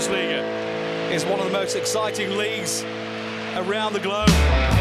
Bundesliga is one of the most exciting leagues around the globe.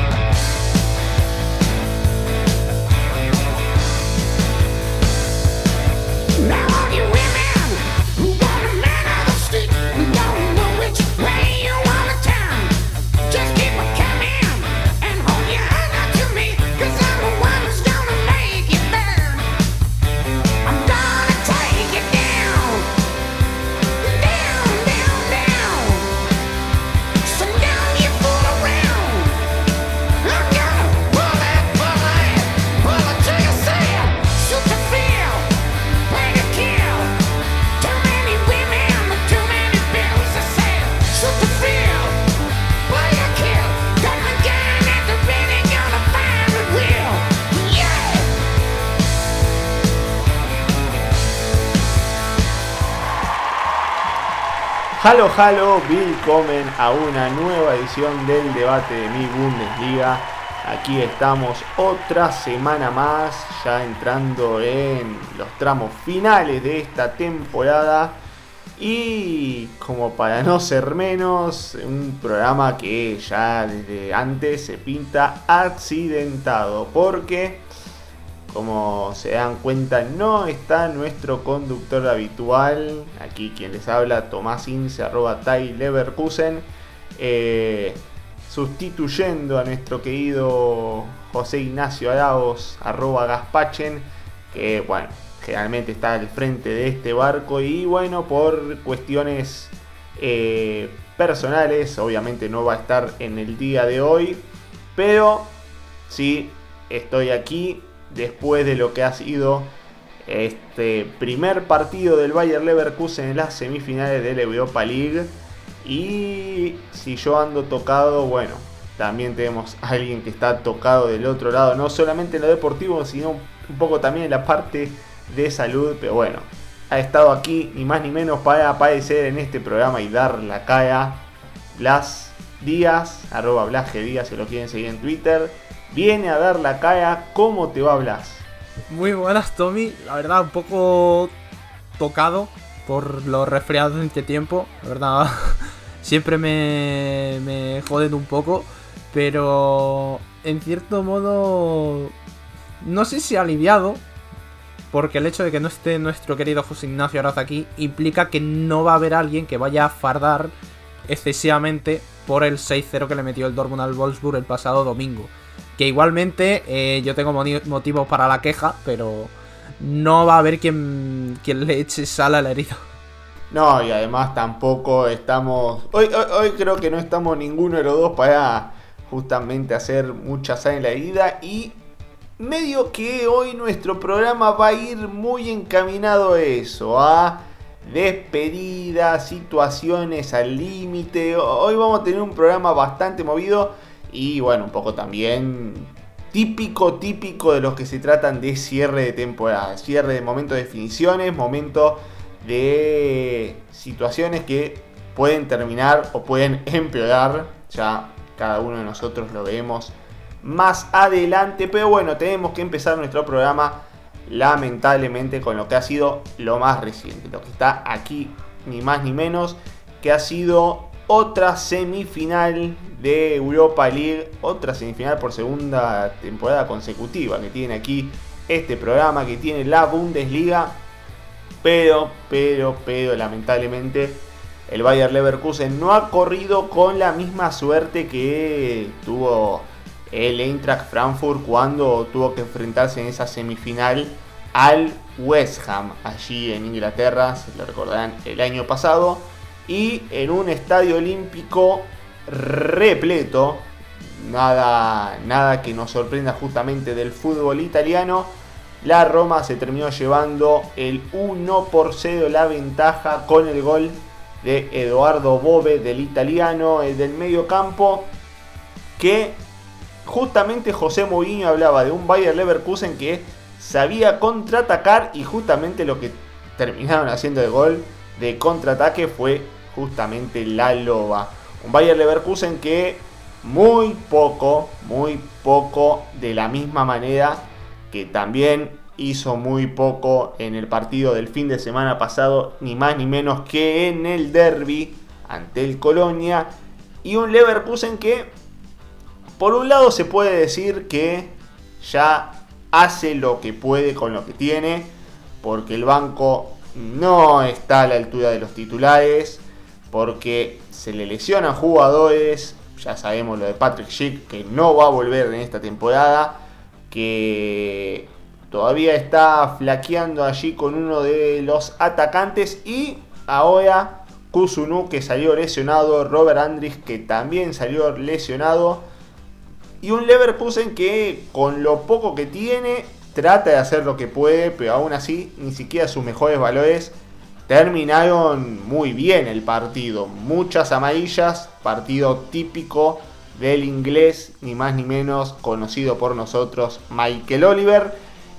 Halo, halo, willkommen a una nueva edición del debate de mi Bundesliga. Aquí estamos otra semana más, ya entrando en los tramos finales de esta temporada. Y como para no ser menos, un programa que ya desde antes se pinta accidentado. Porque como se dan cuenta, no está nuestro conductor habitual. Aquí quien les habla, Tomás Ince, arroba Tai Leverkusen. Eh, sustituyendo a nuestro querido José Ignacio Araos, arroba Gaspachen. Que bueno, generalmente está al frente de este barco. Y bueno, por cuestiones eh, personales, obviamente no va a estar en el día de hoy. Pero sí, estoy aquí después de lo que ha sido este primer partido del Bayer Leverkusen en las semifinales de la Europa League. Y si yo ando tocado, bueno, también tenemos a alguien que está tocado del otro lado, no solamente en lo deportivo, sino un poco también en la parte de salud. Pero bueno, ha estado aquí ni más ni menos para aparecer en este programa y dar la cara. Blas Díaz, arroba Blas Díaz, si lo quieren seguir en Twitter viene a dar la cara. ¿Cómo te va, Blas? Muy buenas, Tommy. La verdad, un poco tocado por los resfriados en este tiempo. La verdad, siempre me, joden un poco. Pero en cierto modo, no sé si aliviado. Porque el hecho de que no esté nuestro querido José Ignacio Araz aquí implica que no va a haber alguien que vaya a fardar excesivamente por el 6-0 que le metió el Dortmund al Wolfsburg el pasado domingo. Que igualmente eh, yo tengo motivos para la queja, pero no va a haber quien, le eche sal a la herida. No, y además tampoco estamos. Hoy, hoy, creo que no estamos ninguno de los dos para justamente hacer mucha sal en la herida. Y medio que hoy nuestro programa va a ir muy encaminado a eso, a despedidas, situaciones al límite. Hoy vamos a tener un programa bastante movido. Y bueno, un poco también típico, típico de los que se tratan de cierre de temporada. Cierre de momento de definiciones, momento de situaciones que pueden terminar o pueden empeorar. Ya cada uno de nosotros lo vemos más adelante. Pero bueno, tenemos que empezar nuestro programa lamentablemente con lo que ha sido lo más reciente. Lo que está aquí, ni más ni menos, que ha sido otra semifinal de Europa League, otra semifinal por segunda temporada consecutiva que tiene aquí este programa, que tiene la Bundesliga. Pero, pero, pero, lamentablemente el Bayer Leverkusen no ha corrido con la misma suerte que tuvo el Eintracht Frankfurt cuando tuvo que enfrentarse en esa semifinal al West Ham allí en Inglaterra, se lo recordarán el año pasado y en un estadio olímpico repleto. Nada, nada que nos sorprenda justamente del fútbol italiano. La Roma se terminó llevando el 1 por 0 la ventaja con el gol de Eduardo Bove del italiano, el del medio campo, que justamente José Mourinho hablaba de un Bayer Leverkusen que sabía contraatacar y justamente lo que terminaron haciendo el gol de contraataque fue justamente la loba. Un Bayer Leverkusen que muy poco, muy poco de la misma manera que también hizo muy poco en el partido del fin de semana pasado, ni más ni menos que en el derby ante el Colonia. Y un Leverkusen que, por un lado, se puede decir que ya hace lo que puede con lo que tiene, porque el banco no está a la altura de los titulares, porque se le lesionan jugadores, ya sabemos lo de Patrick Schick, que no va a volver en esta temporada, que todavía está flaqueando allí con uno de los atacantes y ahora Kusunu que salió lesionado, Robert Andrich que también salió lesionado y un Leverkusen que con lo poco que tiene trata de hacer lo que puede, pero aún así ni siquiera sus mejores valores terminaron muy bien el partido. Muchas amarillas, partido típico del inglés, ni más ni menos conocido por nosotros, Michael Oliver.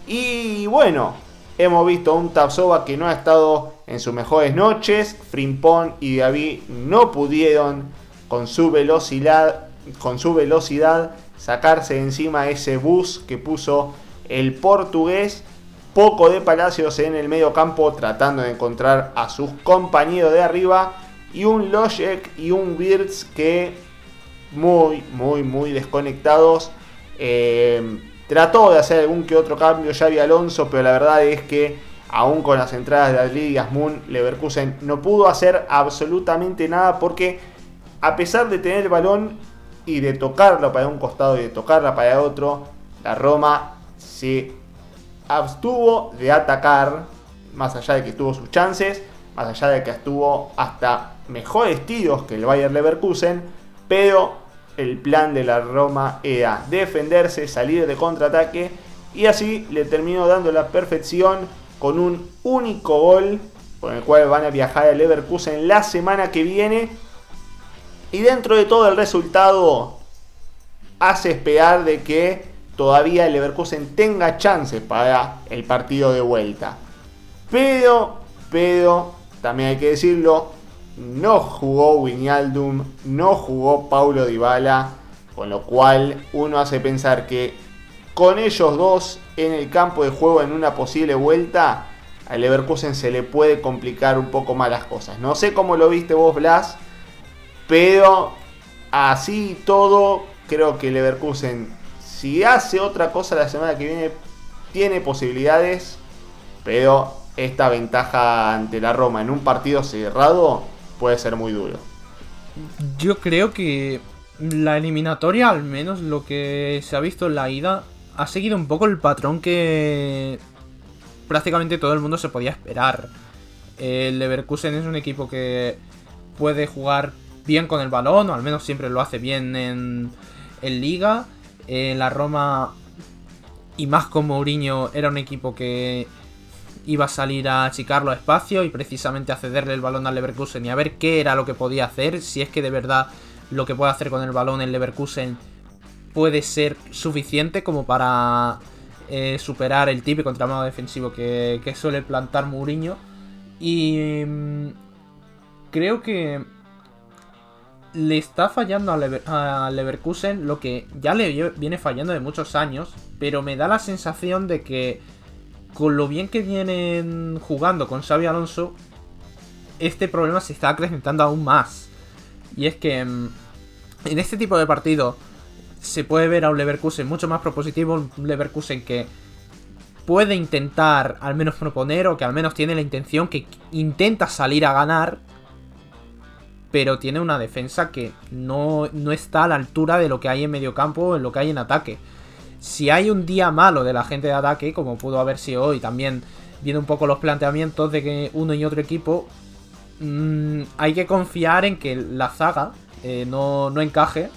Y bueno, hemos visto un Tapsova que no ha estado en sus mejores noches. Frimpón y David no pudieron con su velocidad, con su velocidad sacarse de encima ese bus que puso el portugués. Poco de Palacios en el medio campo tratando de encontrar a sus compañeros de arriba. Y un Logic y un Wirtz que muy, muy, muy desconectados. Eh, trató de hacer algún que otro cambio Xavi Alonso, pero la verdad es que aún con las entradas de Adli y Moon, Leverkusen no pudo hacer absolutamente nada porque a pesar de tener el balón y de tocarlo para un costado y de tocarla para otro, la Roma se abstuvo de atacar, más allá de que tuvo sus chances, más allá de que estuvo hasta mejores tiros que el Bayer Leverkusen, pero el plan de la Roma era defenderse, salir de contraataque y así le terminó dando la perfección con un único gol con el cual van a viajar a Leverkusen la semana que viene. Y dentro de todo el resultado hace esperar de que todavía el Leverkusen tenga chances para el partido de vuelta. Pero, pero, también hay que decirlo, no jugó Wijnaldum, no jugó Paulo Dybala, con lo cual uno hace pensar que con ellos dos en el campo de juego en una posible vuelta, al Leverkusen se le puede complicar un poco más las cosas. No sé cómo lo viste vos, Blas, pero así todo, creo que Leverkusen, si hace otra cosa la semana que viene, tiene posibilidades, pero esta ventaja ante la Roma en un partido cerrado puede ser muy duro. Yo creo que la eliminatoria, al menos lo que se ha visto en la ida, ha seguido un poco el patrón que prácticamente todo el mundo se podía esperar. El Leverkusen es un equipo que puede jugar bien con el balón, o al menos siempre lo hace bien en, en liga. En la Roma, y más con Mourinho, era un equipo que iba a salir a achicarlo a espacio y precisamente a cederle el balón al Leverkusen y a ver qué era lo que podía hacer, si es que de verdad lo que puede hacer con el balón el Leverkusen puede ser suficiente como para eh, superar el típico entramado defensivo que, suele plantar Mourinho. Y mm, creo que le está fallando a, Leverkusen lo que ya le viene fallando de muchos años, pero me da la sensación de que con lo bien que vienen jugando con Xavi Alonso, este problema se está acrecentando aún más. Y es que mm, en este tipo de partido se puede ver a un Leverkusen mucho más propositivo, un Leverkusen que puede intentar al menos proponer o que al menos tiene la intención que intenta salir a ganar, pero tiene una defensa que no, no está a la altura de lo que hay en medio campo o en lo que hay en ataque si hay un día malo de la gente de ataque, como pudo haber sido hoy, también viendo un poco los planteamientos de que uno y otro equipo, mmm, hay que confiar en que la zaga eh, no, no encaje.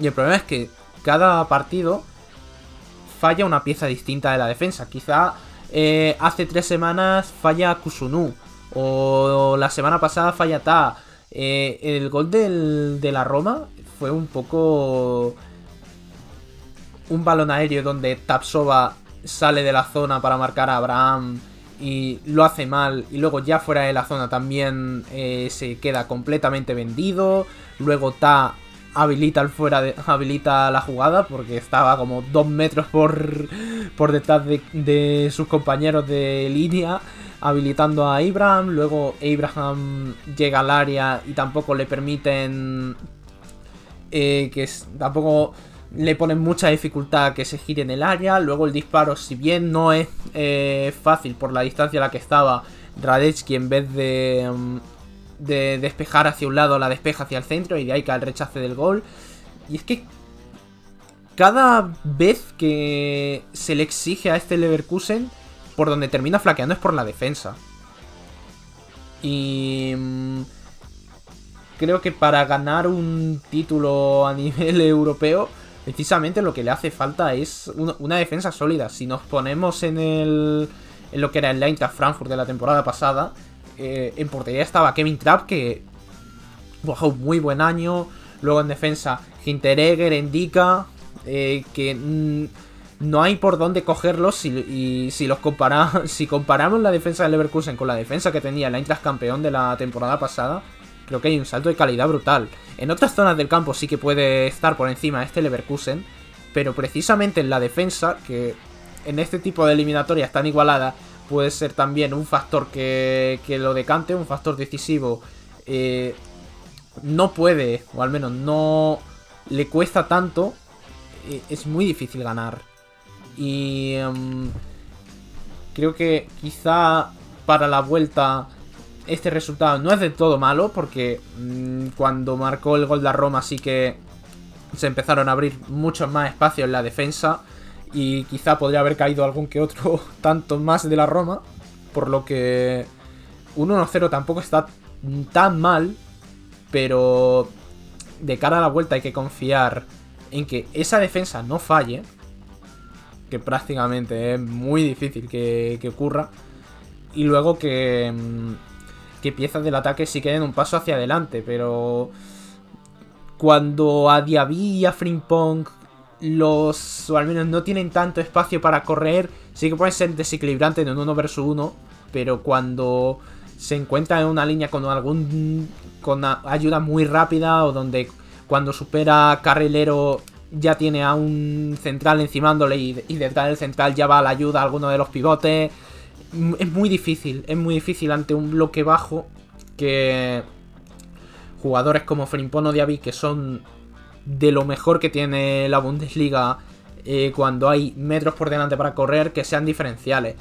Y el problema es que cada partido falla una pieza distinta de la defensa. Quizá eh, hace tres semanas falla Kusunu. O la semana pasada falla Ta. Eh, el gol del, de la Roma fue un poco un balón aéreo donde Tapsova sale de la zona para marcar a Abraham y lo hace mal y luego ya fuera de la zona también eh, se queda completamente vendido. Luego Ta habilita el fuera de, habilita la jugada porque estaba como dos metros por, por detrás de, sus compañeros de línea habilitando a Abraham, luego Abraham llega al área y tampoco le permiten eh, que tampoco le ponen mucha dificultad que se gire en el área, luego el disparo si bien no es eh, fácil por la distancia a la que estaba, Radetsky en vez de, mm, de despejar hacia un lado la despeja hacia el centro y de ahí cae el rechace del gol. Y es que cada vez que se le exige a este Leverkusen, por donde termina flaqueando es por la defensa. Y mm, creo que para ganar un título a nivel europeo, precisamente lo que le hace falta es una, defensa sólida. Si nos ponemos en el en lo que era el Eintracht Frankfurt de la temporada pasada, eh, en portería estaba Kevin Trapp que bajó un muy buen año. Luego en defensa Hinteregger, Endika, eh, que no hay por dónde cogerlos si, y si los compara, si comparamos la defensa del Leverkusen con la defensa que tenía el Eintracht campeón de la temporada pasada, creo que hay un salto de calidad brutal. En otras zonas del campo sí que puede estar por encima este Leverkusen, pero precisamente en la defensa, que en este tipo de eliminatorias tan igualada puede ser también un factor que, que lo decante, un factor decisivo, eh, no puede, o al menos no le cuesta tanto eh, es muy difícil ganar. Y em, creo que quizá para la vuelta este resultado no es del todo malo porque mm, cuando marcó el gol de Roma sí que se empezaron a abrir muchos más espacios en la defensa y quizá podría haber caído algún que otro tanto más de la Roma, por lo que un 1-0 tampoco está tan mal, pero de cara a la vuelta hay que confiar en que esa defensa no falle, que prácticamente es muy difícil que, ocurra, y luego que, mm, que piezas del ataque sí queden un paso hacia adelante, pero cuando a Diaby y a Frimpong los, o al menos no tienen tanto espacio para correr, sí que pueden ser desequilibrantes en un 1 vs 1, pero cuando se encuentran en una línea con algún con ayuda muy rápida o donde cuando supera carrilero ya tiene a un central encimándole y, detrás del central ya va a la ayuda a alguno de los pivotes. Mm, es muy difícil, es muy difícil ante un bloque bajo que jugadores como Frimpón o Diaby, que son de lo mejor que tiene la Bundesliga eh, cuando hay metros por delante para correr, que sean diferenciales.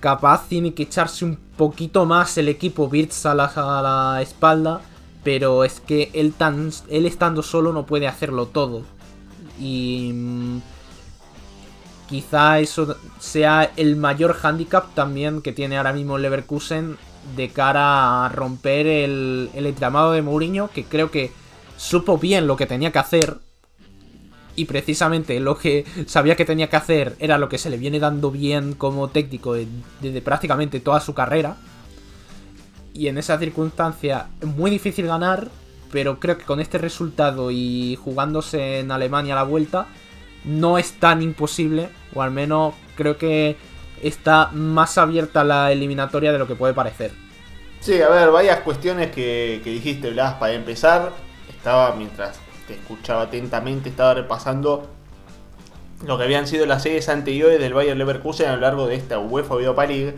Capaz tiene que echarse un poquito más el equipo Birds a la espalda pero es que él, tan, él estando solo no puede hacerlo todo. Y mm, quizá eso sea el mayor handicap también que tiene ahora mismo Leverkusen de cara a romper el, el entramado de Mourinho, que creo que supo bien lo que tenía que hacer. Y precisamente lo que sabía que tenía que hacer era lo que se le viene dando bien como técnico desde prácticamente toda su carrera y en esa circunstancia es muy difícil ganar, pero creo que con este resultado y jugándose en Alemania a la vuelta, no es tan imposible, o al menos creo que está más abierta la eliminatoria de lo que puede parecer. Sí, a ver, varias cuestiones que, dijiste, Blas, para empezar, estaba mientras te escuchaba atentamente, estaba repasando lo que habían sido las series anteriores del Bayern Leverkusen a lo largo de esta UEFA Europa League.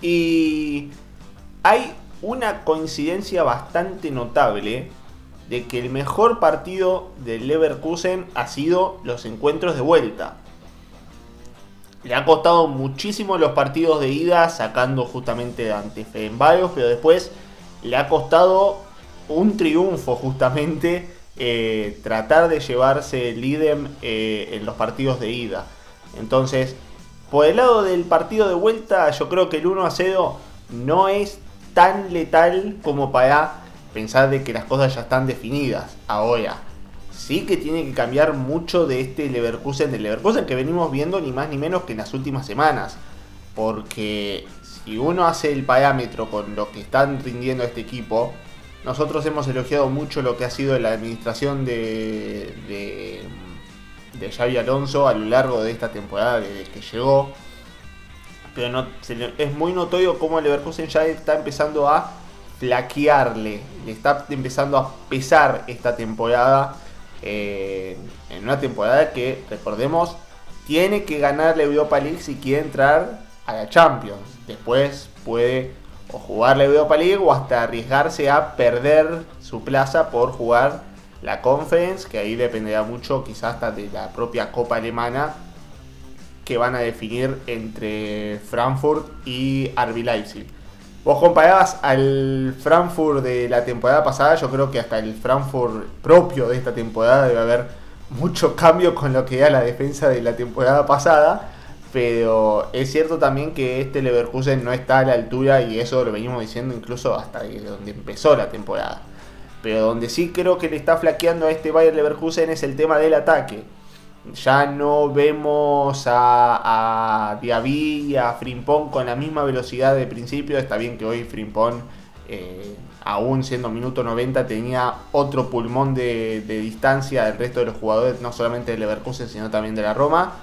Y hay una coincidencia bastante notable de que el mejor partido del Leverkusen ha sido los encuentros de vuelta. Le ha costado muchísimo los partidos de ida, sacando justamente ante Ferenbaros, pero después le ha costado un triunfo justamente eh, tratar de llevarse el idem eh, en los partidos de ida. Entonces, por el lado del partido de vuelta, yo creo que el 1 a 0 no es tan letal como para pensar de que las cosas ya están definidas. Ahora, sí que tiene que cambiar mucho de este Leverkusen del Leverkusen que venimos viendo ni más ni menos que en las últimas semanas. Porque si uno hace el parámetro con lo que están rindiendo este equipo, nosotros hemos elogiado mucho lo que ha sido la administración de, de, de Xavi Alonso a lo largo de esta temporada desde que llegó pero no, es muy notorio cómo el Leverkusen ya está empezando a flaquearle, le está empezando a pesar esta temporada, eh, en una temporada que, recordemos, tiene que ganar la Europa League si quiere entrar a la Champions. Después puede o jugar la Europa League o hasta arriesgarse a perder su plaza por jugar la Conference, que ahí dependerá mucho quizás hasta de la propia Copa Alemana que van a definir entre Frankfurt y RB Leipzig. Vos comparabas al Frankfurt de la temporada pasada, yo creo que hasta el Frankfurt propio de esta temporada debe haber mucho cambio con lo que era la defensa de la temporada pasada. Pero es cierto también que este Leverkusen no está a la altura y eso lo venimos diciendo incluso hasta donde empezó la temporada. Pero donde sí creo que le está flaqueando a este Bayern Leverkusen es el tema del ataque. Ya no vemos a, a y a Frimpong con la misma velocidad de principio. Está bien que hoy Frimpong, eh, aún siendo minuto 90, tenía otro pulmón de, distancia del resto de los jugadores, no solamente de Leverkusen, sino también de la Roma.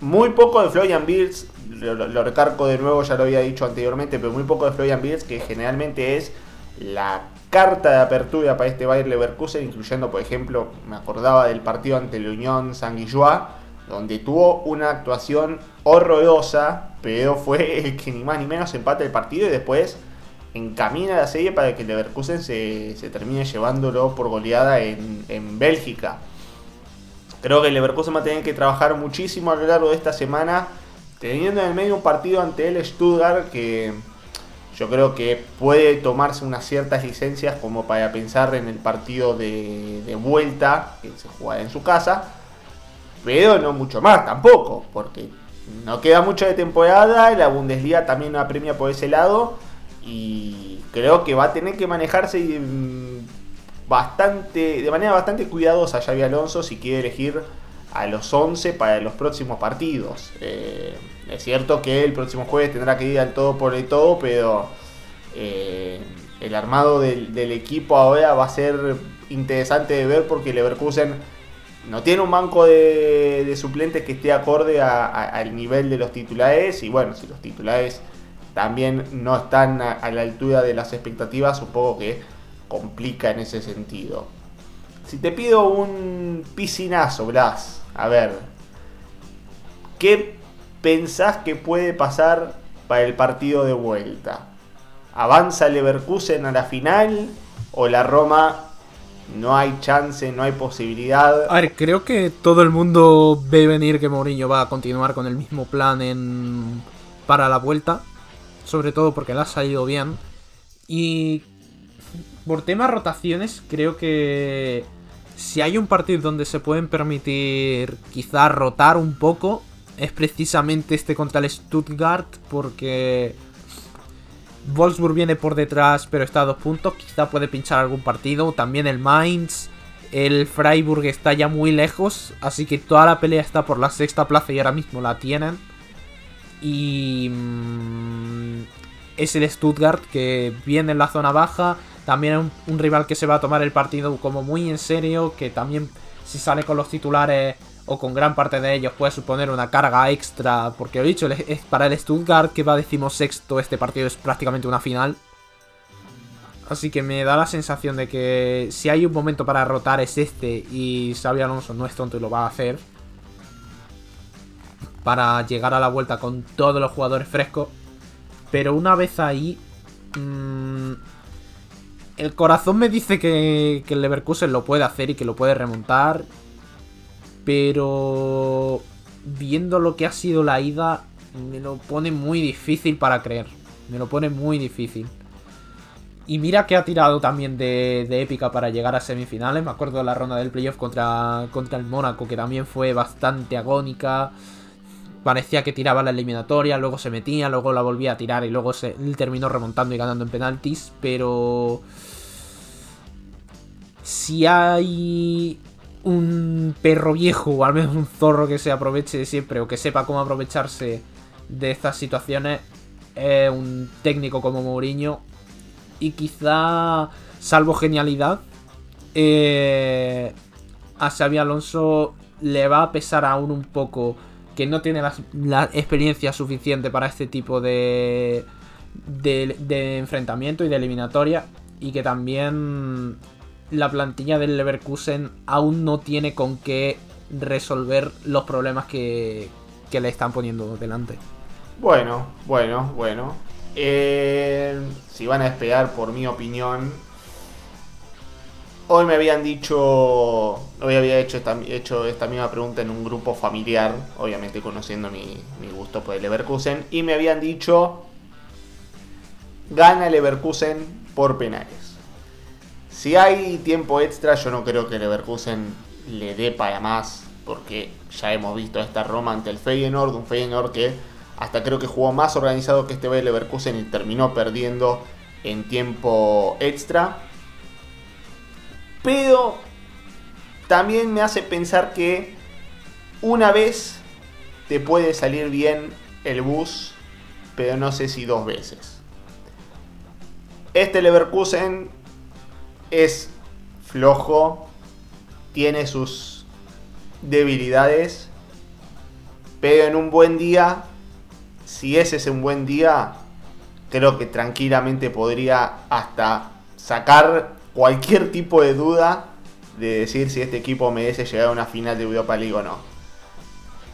Muy poco de Florian Bills, lo, recargo de nuevo, ya lo había dicho anteriormente, pero muy poco de Florian Bills, que generalmente es la carta de apertura para este Bayer Leverkusen, incluyendo, por ejemplo, me acordaba del partido ante la Unión San donde tuvo una actuación horrorosa, pero fue el que ni más ni menos empate el partido y después encamina la serie para que Leverkusen se, termine llevándolo por goleada en, en Bélgica. Creo que el Leverkusen va a tener que trabajar muchísimo a lo largo de esta semana, teniendo en el medio un partido ante el Stuttgart que yo creo que puede tomarse unas ciertas licencias como para pensar en el partido de, vuelta que se juega en su casa, pero no mucho más tampoco, porque no queda mucho de temporada, la Bundesliga también apremia por ese lado y creo que va a tener que manejarse mm, bastante, de manera bastante cuidadosa Xavi Alonso si quiere elegir a los 11 para los próximos partidos. Eh, es cierto que el próximo jueves tendrá que ir al todo por el todo, pero eh, el armado del, equipo ahora va a ser interesante de ver porque Leverkusen no tiene un banco de, suplentes que esté acorde al nivel de los titulares y bueno, si los titulares también no están a, la altura de las expectativas, supongo que complica en ese sentido. Si te pido un piscinazo, Blas, a ver, ¿qué pensás que puede pasar para el partido de vuelta? ¿Avanza Leverkusen a la final o la Roma no hay chance, no hay posibilidad? A ver, creo que todo el mundo ve venir que Mourinho va a continuar con el mismo plan en... para la vuelta, sobre todo porque le ha salido bien. Y por temas rotaciones, creo que si hay un partido donde se pueden permitir quizá rotar un poco, es precisamente este contra el Stuttgart porque Wolfsburg viene por detrás pero está a dos puntos, quizá puede pinchar algún partido, también el Mainz, el Freiburg está ya muy lejos, así que toda la pelea está por la sexta plaza y ahora mismo la tienen. Y mm, es el Stuttgart que viene en la zona baja, también un, un rival que se va a tomar el partido como muy en serio, que también si sale con los titulares o con gran parte de ellos puede suponer una carga extra, porque lo he dicho, es para el Stuttgart que va sexto este partido es prácticamente una final. Así que me da la sensación de que si hay un momento para rotar es este y Xavi Alonso no es tonto y lo va a hacer. Para llegar a la vuelta con todos los jugadores frescos. Pero una vez ahí... Mmm, el corazón me dice que, que el Leverkusen lo puede hacer y que lo puede remontar pero viendo lo que ha sido la ida, me lo pone muy difícil para creer. Me lo pone muy difícil. Y mira que ha tirado también de, épica para llegar a semifinales. Me acuerdo de la ronda del playoff contra, contra el Mónaco, que también fue bastante agónica. Parecía que tiraba la eliminatoria, luego se metía, luego la volvía a tirar y luego se, terminó remontando y ganando en penaltis. Pero... Si hay un perro viejo o al menos un zorro que se aproveche siempre o que sepa cómo aprovecharse de estas situaciones es un técnico como Mourinho. Y quizá salvo genialidad eh, a Xavi Alonso le va a pesar aún un poco que no tiene la, experiencia suficiente para este tipo de, de, de enfrentamiento y de eliminatoria y que también la plantilla del Leverkusen aún no tiene con qué resolver los problemas que, le están poniendo delante. Bueno, bueno, bueno. Eh, si van a despegar por mi opinión, hoy me habían dicho, hoy había hecho esta, hecho esta misma pregunta en un grupo familiar, obviamente conociendo mi, mi gusto por el Leverkusen, y me habían dicho, gana Leverkusen por penales. Si hay tiempo extra, yo no creo que Leverkusen le dé para más, porque ya hemos visto esta Roma ante el Feyenoord, un Feyenoord que hasta creo que jugó más organizado que este Bayer Leverkusen y terminó perdiendo en tiempo extra. Pero también me hace pensar que una vez te puede salir bien el bus, pero no sé si dos veces. Este Leverkusen es flojo, tiene sus debilidades, pero en un buen día si ese es un buen día, creo que tranquilamente podría hasta sacar cualquier tipo de duda de decir si este equipo merece llegar a una final de Europa League o no.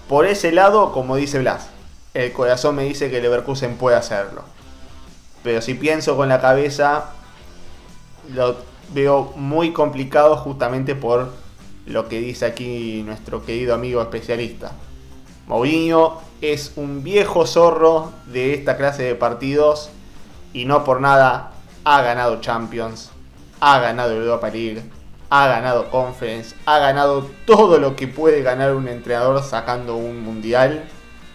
Por ese lado, como dice Blas, el corazón me dice que Leverkusen puede hacerlo. Pero si pienso con la cabeza, lo veo muy complicado justamente por lo que dice aquí nuestro querido amigo especialista. Mourinho es un viejo zorro de esta clase de partidos y no por nada ha ganado Champions, ha ganado Europa League, ha ganado Conference, ha ganado todo lo que puede ganar un entrenador sacando un Mundial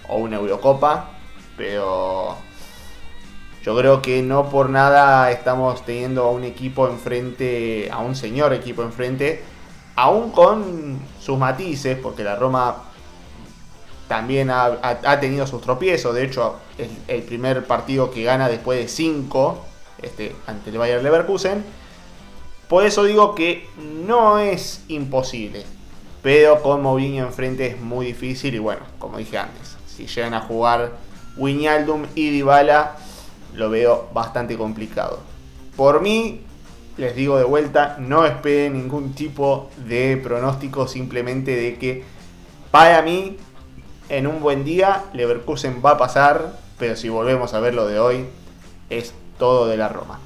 o una Eurocopa, pero yo creo que no por nada estamos teniendo a un equipo enfrente, a un señor equipo enfrente, aún con sus matices, porque la Roma también ha, tenido sus tropiezos. De hecho, es el primer partido que gana después de 5 este, ante el Bayer Leverkusen. Por eso digo que no es imposible. Pero con Mourinho enfrente es muy difícil. Y bueno, como dije antes, si llegan a jugar Wijnaldum y Dybala, lo veo bastante complicado. Por mí, les digo de vuelta, no esperen ningún tipo de pronóstico. Simplemente de que para mí en un buen día Leverkusen va a pasar, pero si volvemos a ver lo de hoy, es todo de la Roma.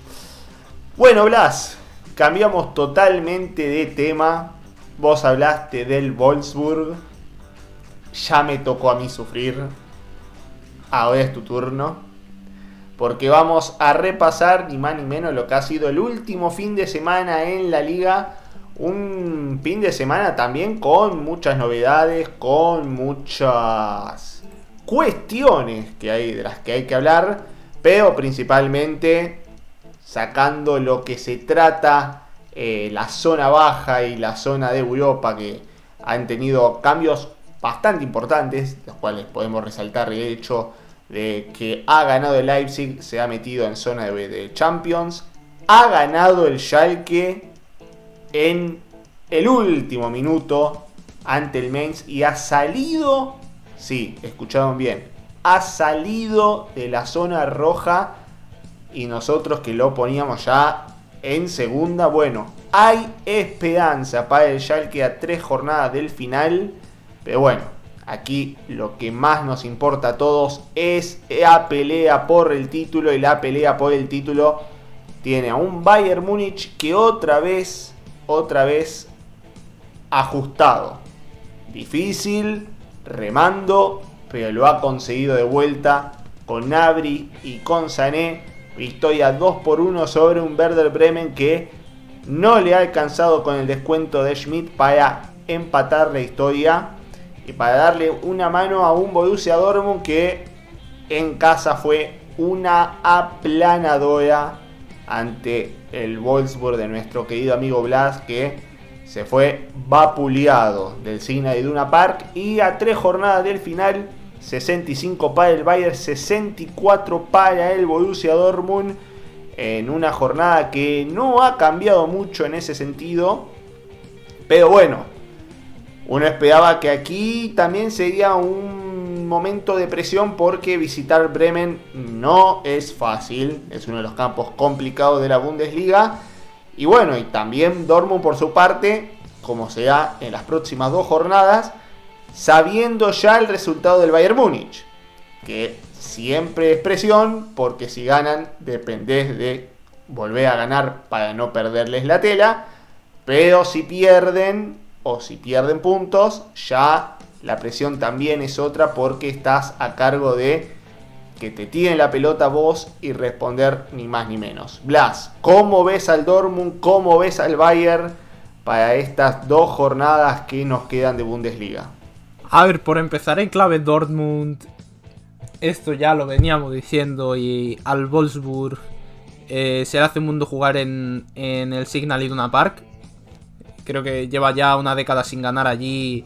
Bueno, Blas, cambiamos totalmente de tema. Vos hablaste del Wolfsburg. Ya me tocó a mí sufrir. Ahora es tu turno. Porque vamos a repasar ni más ni menos lo que ha sido el último fin de semana en la liga. Un fin de semana también con muchas novedades, con muchas cuestiones que hay de las que hay que hablar, pero principalmente sacando lo que se trata eh, la zona baja y la zona de Europa que han tenido cambios bastante importantes, los cuales podemos resaltar el hecho de que ha ganado el Leipzig, se ha metido en zona de, de Champions, ha ganado el Schalke en el último minuto ante el Mainz y ha salido, sí, escucharon bien, ha salido de la zona roja y nosotros que lo poníamos ya en segunda, bueno, hay esperanza para el Schalke a tres jornadas del final, pero bueno, aquí lo que más nos importa a todos es la pelea por el título y la pelea por el título tiene a un Bayern Múnich que otra vez otra vez ajustado. Difícil, remando, pero lo ha conseguido de vuelta con Nabri y con Sané. Victoria 2 por 1 sobre un Werder Bremen que no le ha alcanzado con el descuento de Schmidt para empatar la historia para darle una mano a un Borussia Dortmund que en casa fue una aplanadora ante el Wolfsburg de nuestro querido amigo Blas que se fue vapuleado del Signa de Duna Park y a tres jornadas del final 65 para el Bayern, 64 para el Borussia Dortmund en una jornada que no ha cambiado mucho en ese sentido. Pero bueno, uno esperaba que aquí también sería un momento de presión porque visitar Bremen no es fácil, es uno de los campos complicados de la Bundesliga. Y bueno, y también Dortmund por su parte, como sea en las próximas dos jornadas, sabiendo ya el resultado del Bayern Múnich, que siempre es presión, porque si ganan dependés de volver a ganar para no perderles la tela, pero si pierden o si pierden puntos, ya la presión también es otra porque estás a cargo de que te tiren la pelota vos y responder ni más ni menos. Blas, ¿cómo ves al Dortmund? ¿Cómo ves al Bayern para estas dos jornadas que nos quedan de Bundesliga? A ver, por empezar en clave Dortmund, esto ya lo veníamos diciendo y al Wolfsburg eh, se hace un mundo jugar en, en el Signal Iduna Park. Creo que lleva ya una década sin ganar allí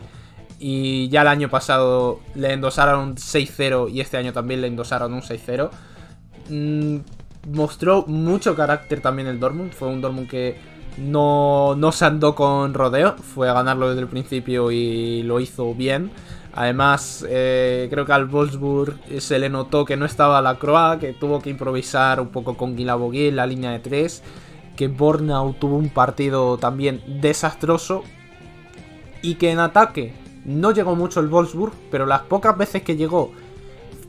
y ya el año pasado le endosaron un 6-0 y este año también le endosaron un 6-0. Mm, mostró mucho carácter también el Dortmund. Fue un Dortmund que no, no se andó con rodeo. Fue a ganarlo desde el principio y lo hizo bien. Además, eh, creo que al Wolfsburg se le notó que no estaba la Croa, que tuvo que improvisar un poco con Guilabogui en la línea de 3. Que Bornau tuvo un partido también desastroso. Y que en ataque no llegó mucho el Wolfsburg, pero las pocas veces que llegó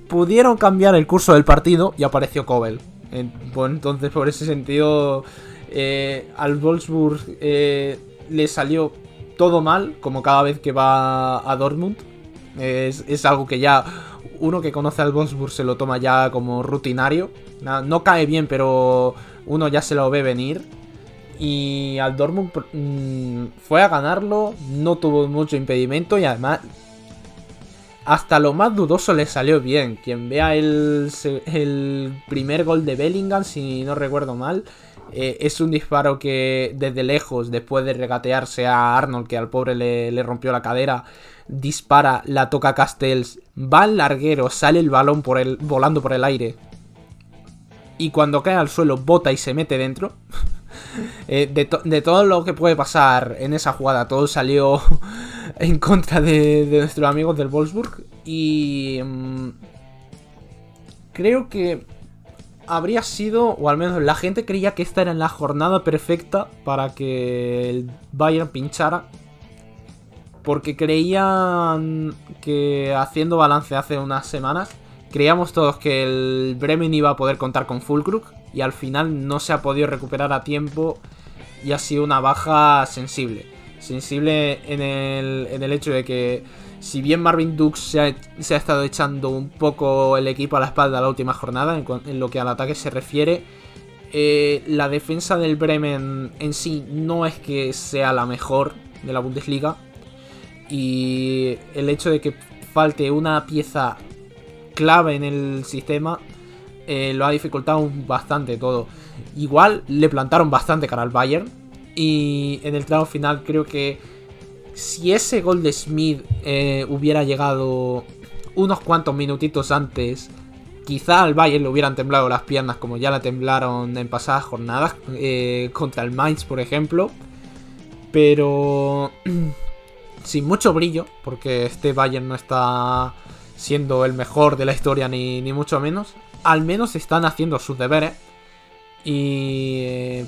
pudieron cambiar el curso del partido y apareció Kobel. entonces, por ese sentido, eh, al Wolfsburg eh, le salió todo mal, como cada vez que va a Dortmund. Es, algo que ya uno que conoce al Wolfsburg se lo toma ya como rutinario. No cae bien, pero uno ya se lo ve venir. Y al Dortmund mm, fue a ganarlo, no tuvo mucho impedimento y además hasta lo más dudoso le salió bien. Quien vea el, primer gol de Bellingham, si no recuerdo mal, eh, es un disparo que desde lejos, después de regatearse a Arnold, que al pobre le, rompió la cadera, dispara, la toca Castells, va al larguero, sale el balón por el, volando por el aire. Y cuando cae al suelo, bota y se mete dentro. Eh, de, todo lo que puede pasar en esa jugada, todo salió en contra de, nuestros amigos del Wolfsburg. Y mm, creo que habría sido, o al menos la gente creía que esta era la jornada perfecta para que el Bayern pinchara. Porque creían que haciendo balance hace unas semanas, creíamos todos que el Bremen iba a poder contar con Fulkrug y al final no se ha podido recuperar a tiempo y ha sido una baja sensible. Sensible en el, en el hecho de que si bien Marvin Dux se ha, estado echando un poco el equipo a la espalda la última jornada en, lo que al ataque se refiere, eh, la defensa del Bremen en sí no es que sea la mejor de la Bundesliga y el hecho de que falte una pieza clave en el sistema eh, lo ha dificultado bastante todo. Igual le plantaron bastante cara al Bayern. Y en el tramo final creo que si ese gol de Smith eh, hubiera llegado unos cuantos minutitos antes, quizá al Bayern le hubieran temblado las piernas como ya la temblaron en pasadas jornadas eh, contra el Mainz, por ejemplo. Pero sin mucho brillo, porque este Bayern no está siendo el mejor de la historia ni, ni mucho menos al menos están haciendo sus deberes. Y eh,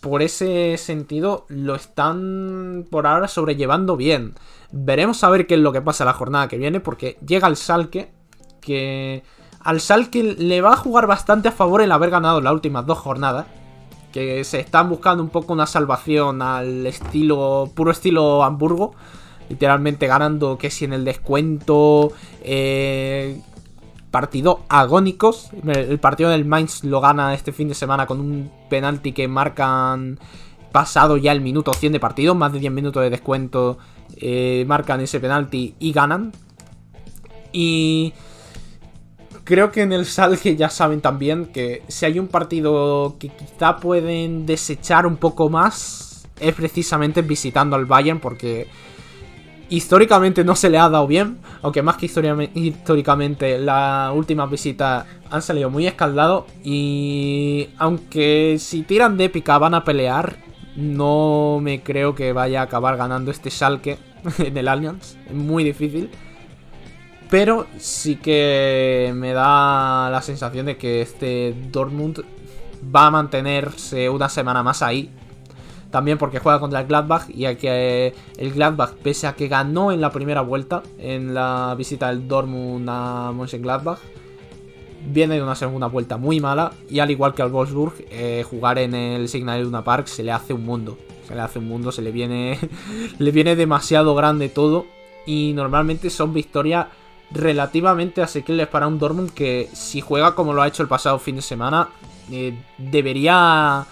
por ese sentido lo están por ahora sobrellevando bien. Veremos a ver qué es lo que pasa la jornada que viene porque llega el Salque que al Salque le va a jugar bastante a favor el haber ganado las últimas dos jornadas. Que se están buscando un poco una salvación al estilo, puro estilo Hamburgo. Literalmente ganando que si en el descuento, eh, partido agónicos. El partido del Mainz lo gana este fin de semana con un penalti que marcan pasado ya el minuto 100 de partido, más de 10 minutos de descuento, eh, marcan ese penalti y ganan. Y creo que en el Salge ya saben también que si hay un partido que quizá pueden desechar un poco más, es precisamente visitando al Bayern porque históricamente no se le ha dado bien, aunque más que históricamente las últimas visitas han salido muy escaldados y aunque si tiran de épica van a pelear, no me creo que vaya a acabar ganando este Schalke en el Allianz, es muy difícil. Pero sí que me da la sensación de que este Dortmund va a mantenerse una semana más ahí también porque juega contra el Gladbach y hay que el Gladbach, pese a que ganó en la primera vuelta en la visita del Dortmund a Mönchengladbach, viene de una segunda vuelta muy mala y al igual que al Wolfsburg, eh, jugar en el Signal Iduna Park se le hace un mundo. Se le hace un mundo, se le viene, le viene demasiado grande todo y normalmente son victorias relativamente asequibles para un Dortmund que si juega como lo ha hecho el pasado fin de semana, eh, debería...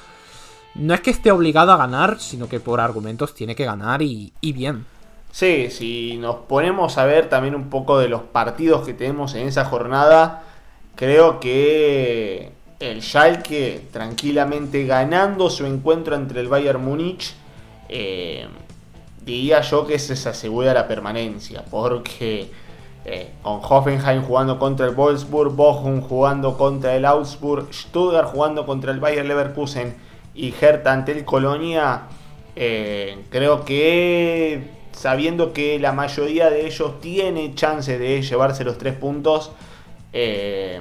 No es que esté obligado a ganar, sino que por argumentos tiene que ganar y, y bien. Sí, si nos ponemos a ver también un poco de los partidos que tenemos en esa jornada, creo que el Schalke tranquilamente ganando su encuentro entre el Bayern Múnich, eh, diría yo que se asegura la permanencia, porque eh, con Hoffenheim jugando contra el Wolfsburg, Bochum jugando contra el Augsburg, Stuttgart jugando contra el Bayer Leverkusen y Hertha ante el Colonia, eh, creo que sabiendo que la mayoría de ellos tiene chance de llevarse los tres puntos, eh,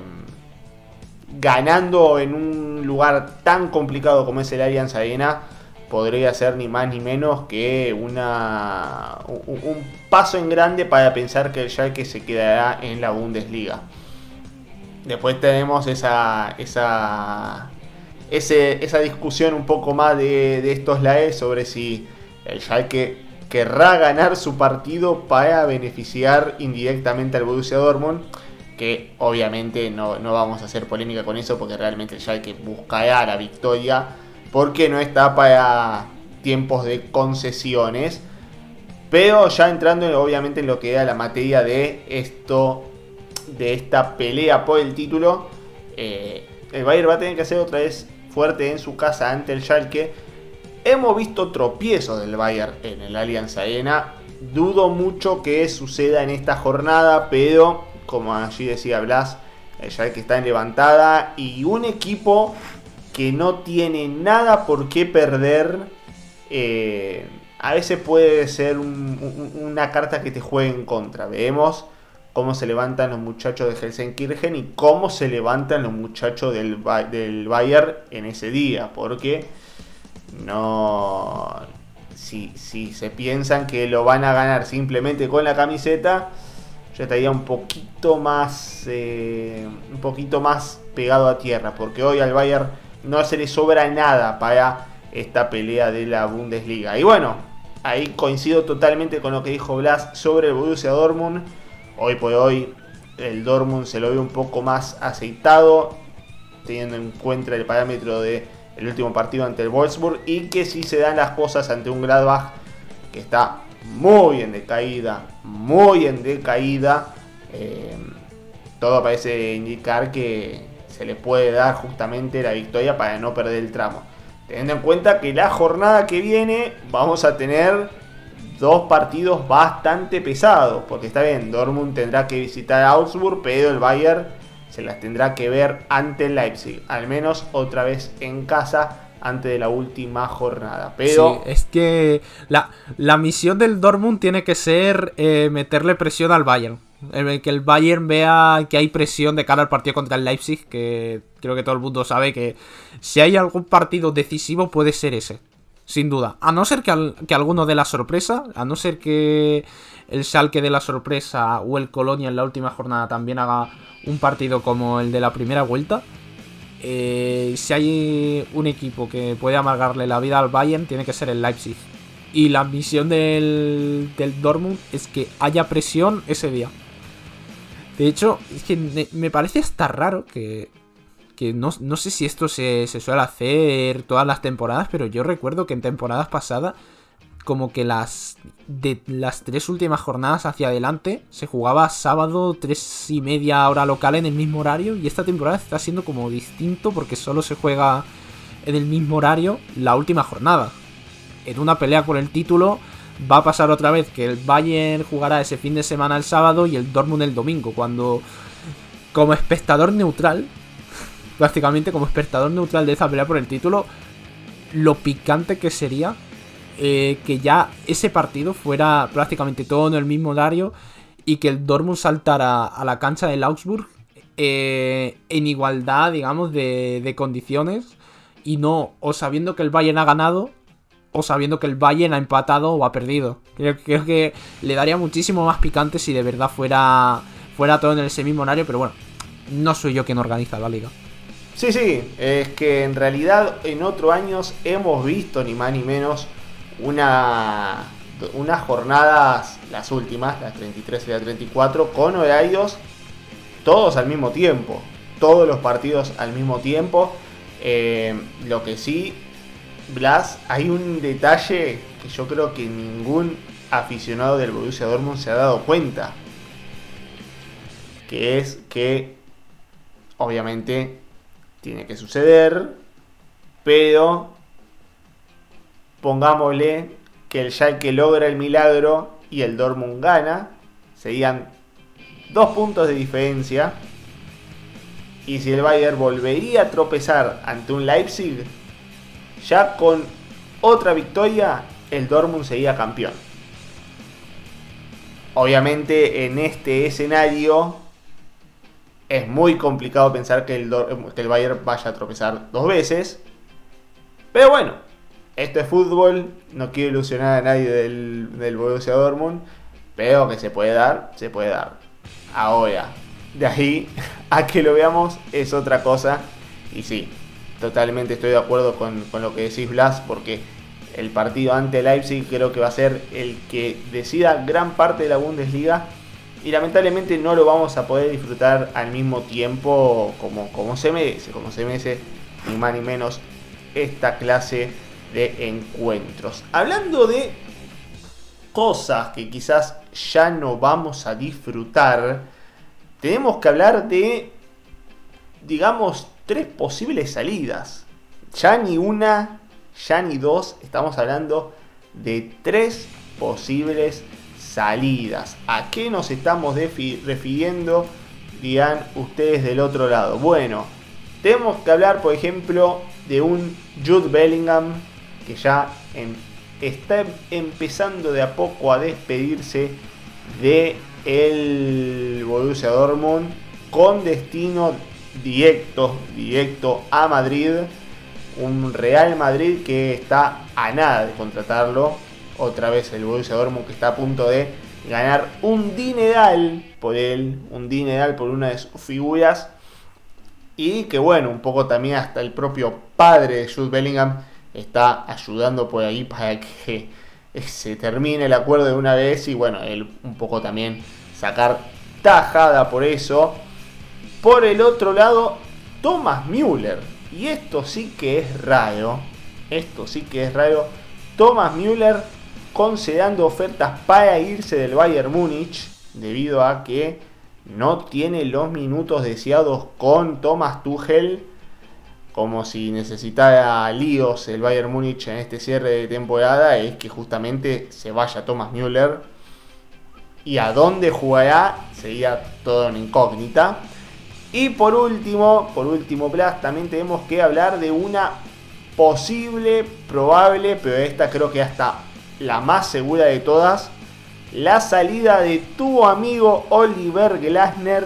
ganando en un lugar tan complicado como es el Allianz Arena, podría ser ni más ni menos que una, un, paso en grande para pensar que el Schalke se quedará en la Bundesliga. Después tenemos esa, esa, esa discusión un poco más de, estos laes sobre si el Schalke querrá ganar su partido para beneficiar indirectamente al Borussia Dortmund que obviamente no, no, vamos a hacer polémica con eso porque realmente el Schalke buscará la victoria porque no está para tiempos de concesiones. Pero ya entrando obviamente en lo que era la materia de esto, de esta pelea por el título, eh, el Bayern va a tener que hacer otra vez fuerte en su casa ante el Schalke. Hemos visto tropiezos del Bayern en el Allianz Arena. Dudo mucho que suceda en esta jornada, pero como allí decía Blas, el Schalke está en levantada y un equipo que no tiene nada por qué perder. Eh, a veces puede ser una carta que te juegue en contra. Vemos cómo se levantan los muchachos de Helsenkirchen y cómo se levantan los muchachos del, del Bayern en ese día. Porque no. Si, si se piensan que lo van a ganar simplemente con la camiseta, yo estaría un poquito más. Eh, un poquito más pegado a tierra. Porque hoy al Bayern no se le sobra nada para esta pelea de la Bundesliga. Y bueno, ahí coincido totalmente con lo que dijo Blas sobre el Borussia Dortmund. Hoy por hoy el Dortmund se lo ve un poco más aceitado, teniendo en cuenta el parámetro del el último partido ante el Wolfsburg y que si se dan las cosas ante un Gladbach que está muy en decaída, muy en decaída, eh, todo parece indicar que se le puede dar justamente la victoria para no perder el tramo. Teniendo en cuenta que la jornada que viene vamos a tener dos partidos bastante pesados, porque está bien, Dortmund tendrá que visitar a Augsburg, pero el Bayern se las tendrá que ver ante el Leipzig, al menos otra vez en casa antes de la última jornada. Pero es que la, la, misión del Dortmund tiene que ser eh, meterle presión al Bayern que el Bayern vea que hay presión de cara al partido contra el Leipzig, que creo que todo el mundo sabe que si hay algún partido decisivo puede ser ese, sin duda. A no ser que, alguno de la sorpresa, a no ser que el Schalke de la sorpresa o el Colonia en la última jornada también haga un partido como el de la primera vuelta. Eh, si hay un equipo que puede amargarle la vida al Bayern, tiene que ser el Leipzig. Y la misión del, del Dortmund es que haya presión ese día. De hecho, es que me parece hasta raro que, que no, sé si esto se, suele hacer todas las temporadas, pero yo recuerdo que en temporadas pasadas, como que las de las tres últimas jornadas hacia adelante se jugaba sábado, tres y media hora local en el mismo horario, y esta temporada está siendo como distinto porque solo se juega en el mismo horario la última jornada. En una pelea por el título va a pasar otra vez que el Bayern jugará ese fin de semana el sábado y el Dortmund el domingo, cuando como espectador neutral, prácticamente como espectador neutral de esa pelea por el título, lo picante que sería eh, que ya ese partido fuera prácticamente todo en el mismo horario y que el Dortmund saltara a la cancha del Augsburg eh, en igualdad, digamos, de, de condiciones y no, o sabiendo que el Bayern ha ganado, o sabiendo que el Bayern ha empatado o ha perdido. Creo, creo que le daría muchísimo más picante si de verdad fuera, fuera todo en el mismo horario, pero bueno, no soy yo quien organiza la liga. Sí, sí, es que en realidad en otros años hemos visto ni más ni menos una, unas jornadas, las últimas, las 33 y las 34, con horarios todos al mismo tiempo. Todos los partidos al mismo tiempo. Eh, lo que sí, Blas, hay un detalle que yo creo que ningún aficionado del Borussia Dortmund se ha dado cuenta. Que es que, obviamente, tiene que suceder, pero pongámosle que el Schalke logra el milagro y el Dortmund gana, serían dos puntos de diferencia. Y si el Bayern volvería a tropezar ante un Leipzig, ya con otra victoria, el Dortmund sería campeón. Obviamente en este escenario es muy complicado pensar que el, que el Bayern vaya a tropezar dos veces. Pero bueno, esto es fútbol, no quiero ilusionar a nadie del, del Borussia Dortmund, pero que se puede dar, se puede dar. Ahora, de ahí a que lo veamos es otra cosa. Y sí, totalmente estoy de acuerdo con, con lo que decís Blas, porque el partido ante Leipzig creo que va a ser el que decida gran parte de la Bundesliga y lamentablemente no lo vamos a poder disfrutar al mismo tiempo como, como se merece, como se merece ni más ni menos esta clase de encuentros. Hablando de cosas que quizás ya no vamos a disfrutar, tenemos que hablar de, digamos, tres posibles salidas. Ya ni una, ya ni dos, estamos hablando de tres posibles salidas. ¿A qué nos estamos refiriendo? Dirán ustedes del otro lado. Bueno, tenemos que hablar, por ejemplo, de un Jude Bellingham que ya está empezando de a poco a despedirse de el Borussia Dortmund con destino directo, directo a Madrid. Un Real Madrid que está a nada de contratarlo otra vez el Borussia Dortmund que está a punto de ganar un dineral por él, un dineral por una de sus figuras. Y que bueno, un poco también hasta el propio padre de Jude Bellingham está ayudando por ahí para que se termine el acuerdo de una vez y bueno, él un poco también sacar tajada por eso. Por el otro lado, Thomas Müller. Y esto sí que es raro. Esto sí que es raro. Thomas Müller concediendo ofertas para irse del Bayern Múnich debido a que no tiene los minutos deseados con Thomas Tuchel como si necesitara líos el Bayern Múnich en este cierre de temporada es que justamente se vaya Thomas Müller. Y a dónde jugará sería todo una incógnita. Y por último por último Plus también tenemos que hablar de una posible probable pero esta creo que hasta la más segura de todas, la salida de tu amigo Oliver Glasner,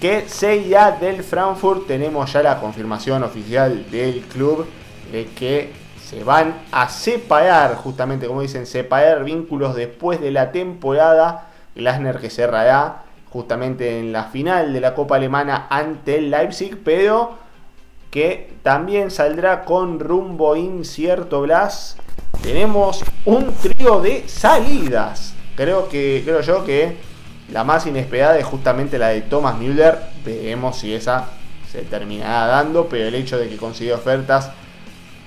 que ya del Frankfurt. Tenemos ya la confirmación oficial del club de que se van a separar, justamente como dicen, separar vínculos después de la temporada. Glasner que cerrará justamente en la final de la Copa Alemana ante el Leipzig, pero que también saldrá con rumbo incierto Blas tenemos un trío de salidas. Creo que creo yo que la más inesperada es justamente la de Thomas Müller. Veremos si esa se terminará dando, pero el hecho de que consiguió ofertas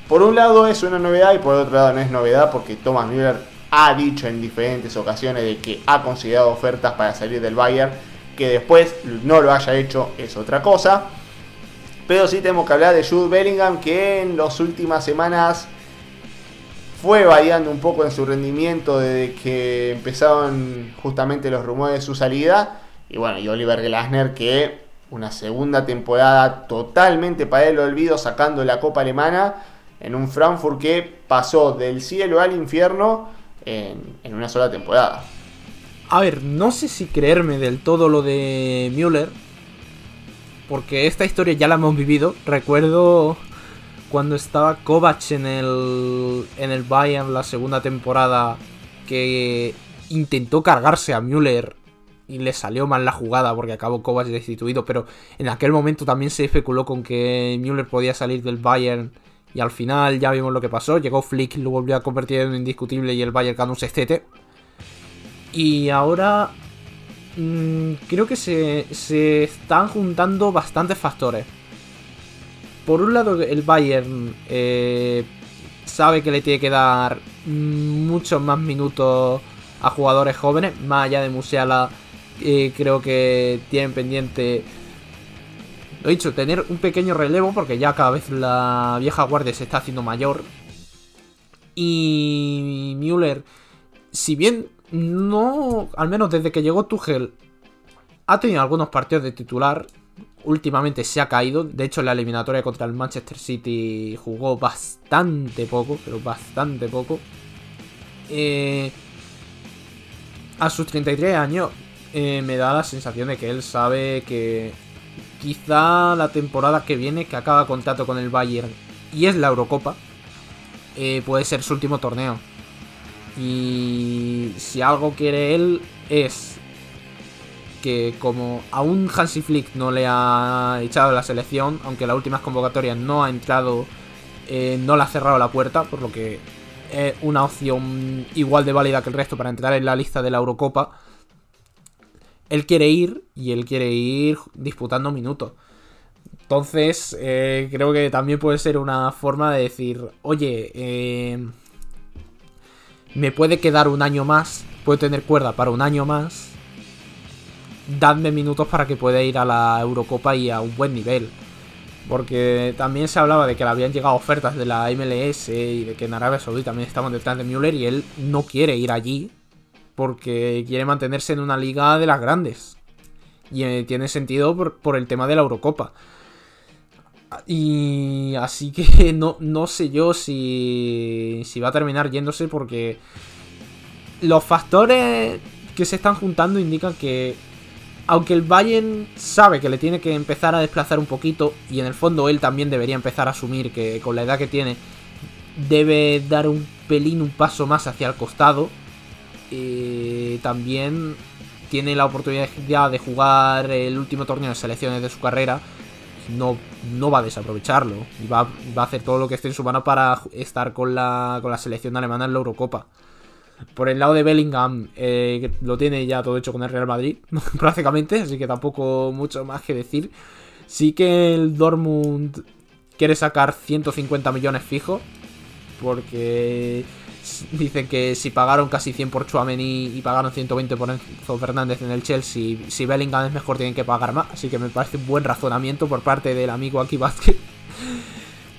por un lado es una novedad y por otro lado no es novedad porque Thomas Müller ha dicho en diferentes ocasiones de que ha considerado ofertas para salir del Bayern, que después no lo haya hecho es otra cosa. Pero sí tenemos que hablar de Jude Bellingham que en las últimas semanas fue variando un poco en su rendimiento desde que empezaron justamente los rumores de su salida. Y bueno, y Oliver Glasner que una segunda temporada totalmente para el olvido sacando la Copa Alemana en un Frankfurt que pasó del cielo al infierno en, en una sola temporada. A ver, no sé si creerme del todo lo de Müller, porque esta historia ya la hemos vivido. Recuerdo cuando estaba Kovac en el, en el Bayern la segunda temporada que intentó cargarse a Müller y le salió mal la jugada porque acabó Kovac destituido, pero en aquel momento también se especuló con que Müller podía salir del Bayern y al final ya vimos lo que pasó, llegó Flick, lo volvió a convertir en indiscutible y el Bayern ganó un sextete. Y ahora mmm, creo que se, se están juntando bastantes factores. Por un lado, el Bayern eh, sabe que le tiene que dar muchos más minutos a jugadores jóvenes, más allá de Musiala, eh, creo que tienen pendiente, lo dicho, tener un pequeño relevo, porque ya cada vez la vieja guardia se está haciendo mayor. Y Müller, si bien no, al menos desde que llegó Tuchel, ha tenido algunos partidos de titular, últimamente se ha caído. De hecho, en la eliminatoria contra el Manchester City jugó bastante poco, pero bastante poco. Eh, a sus 33 años eh, me da la sensación de que él sabe que quizá la temporada que viene, que acaba contrato con el Bayern y es la Eurocopa, eh, puede ser su último torneo. Y si algo quiere él es que como aún Hansi Flick no le ha echado la selección, aunque las últimas convocatorias no ha entrado, eh, no le ha cerrado la puerta, por lo que es una opción igual de válida que el resto para entrar en la lista de la Eurocopa. Él quiere ir y él quiere ir disputando minutos. Entonces, eh, creo que también puede ser una forma de decir, oye, eh, me puede quedar un año más, puedo tener cuerda para un año más dadme minutos para que pueda ir a la Eurocopa y a un buen nivel. Porque también se hablaba de que le habían llegado ofertas de la MLS y de que en Arabia Saudí también estaban detrás de Müller y él no quiere ir allí porque quiere mantenerse en una liga de las grandes. Y eh, tiene sentido por, el tema de la Eurocopa. Y así que no, no sé yo si, si va a terminar yéndose porque los factores que se están juntando indican que aunque el Bayern sabe que le tiene que empezar a desplazar un poquito, y en el fondo él también debería empezar a asumir que con la edad que tiene debe dar un pelín, un paso más hacia el costado, eh, también tiene la oportunidad ya de jugar el último torneo de selecciones de su carrera. No, no va a desaprovecharlo. Y va, va, a hacer todo lo que esté en su mano para estar con la, con la selección alemana en la Eurocopa. Por el lado de Bellingham, eh, lo tiene ya todo hecho con el Real Madrid, prácticamente, así que tampoco mucho más que decir. Sí que el Dortmund quiere sacar 150 millones fijos, porque dicen que si pagaron casi 100 por Chouameni y pagaron 120 por Enzo Fernández en el Chelsea, si Bellingham es mejor tienen que pagar más, así que me parece un buen razonamiento por parte del amigo aquí Vázquez.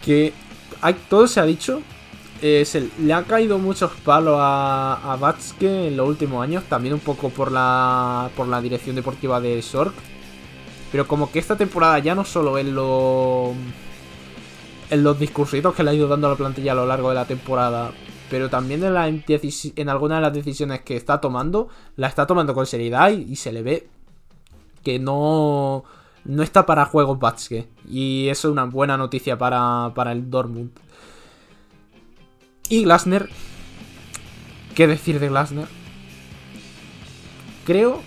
Que hay, todo se ha dicho, eh, se, le han caído muchos palos a, Batske en los últimos años, también un poco por la, por la dirección deportiva de Sork. Pero como que esta temporada ya no solo en, lo, en los discursitos que le ha ido dando a la plantilla a lo largo de la temporada, pero también en algunas de las decisiones que está tomando, la está tomando con seriedad y, se le ve que no, no está para juegos Batske. Y eso es una buena noticia para, para el Dortmund. Y Glasner. ¿Qué decir de Glasner? Creo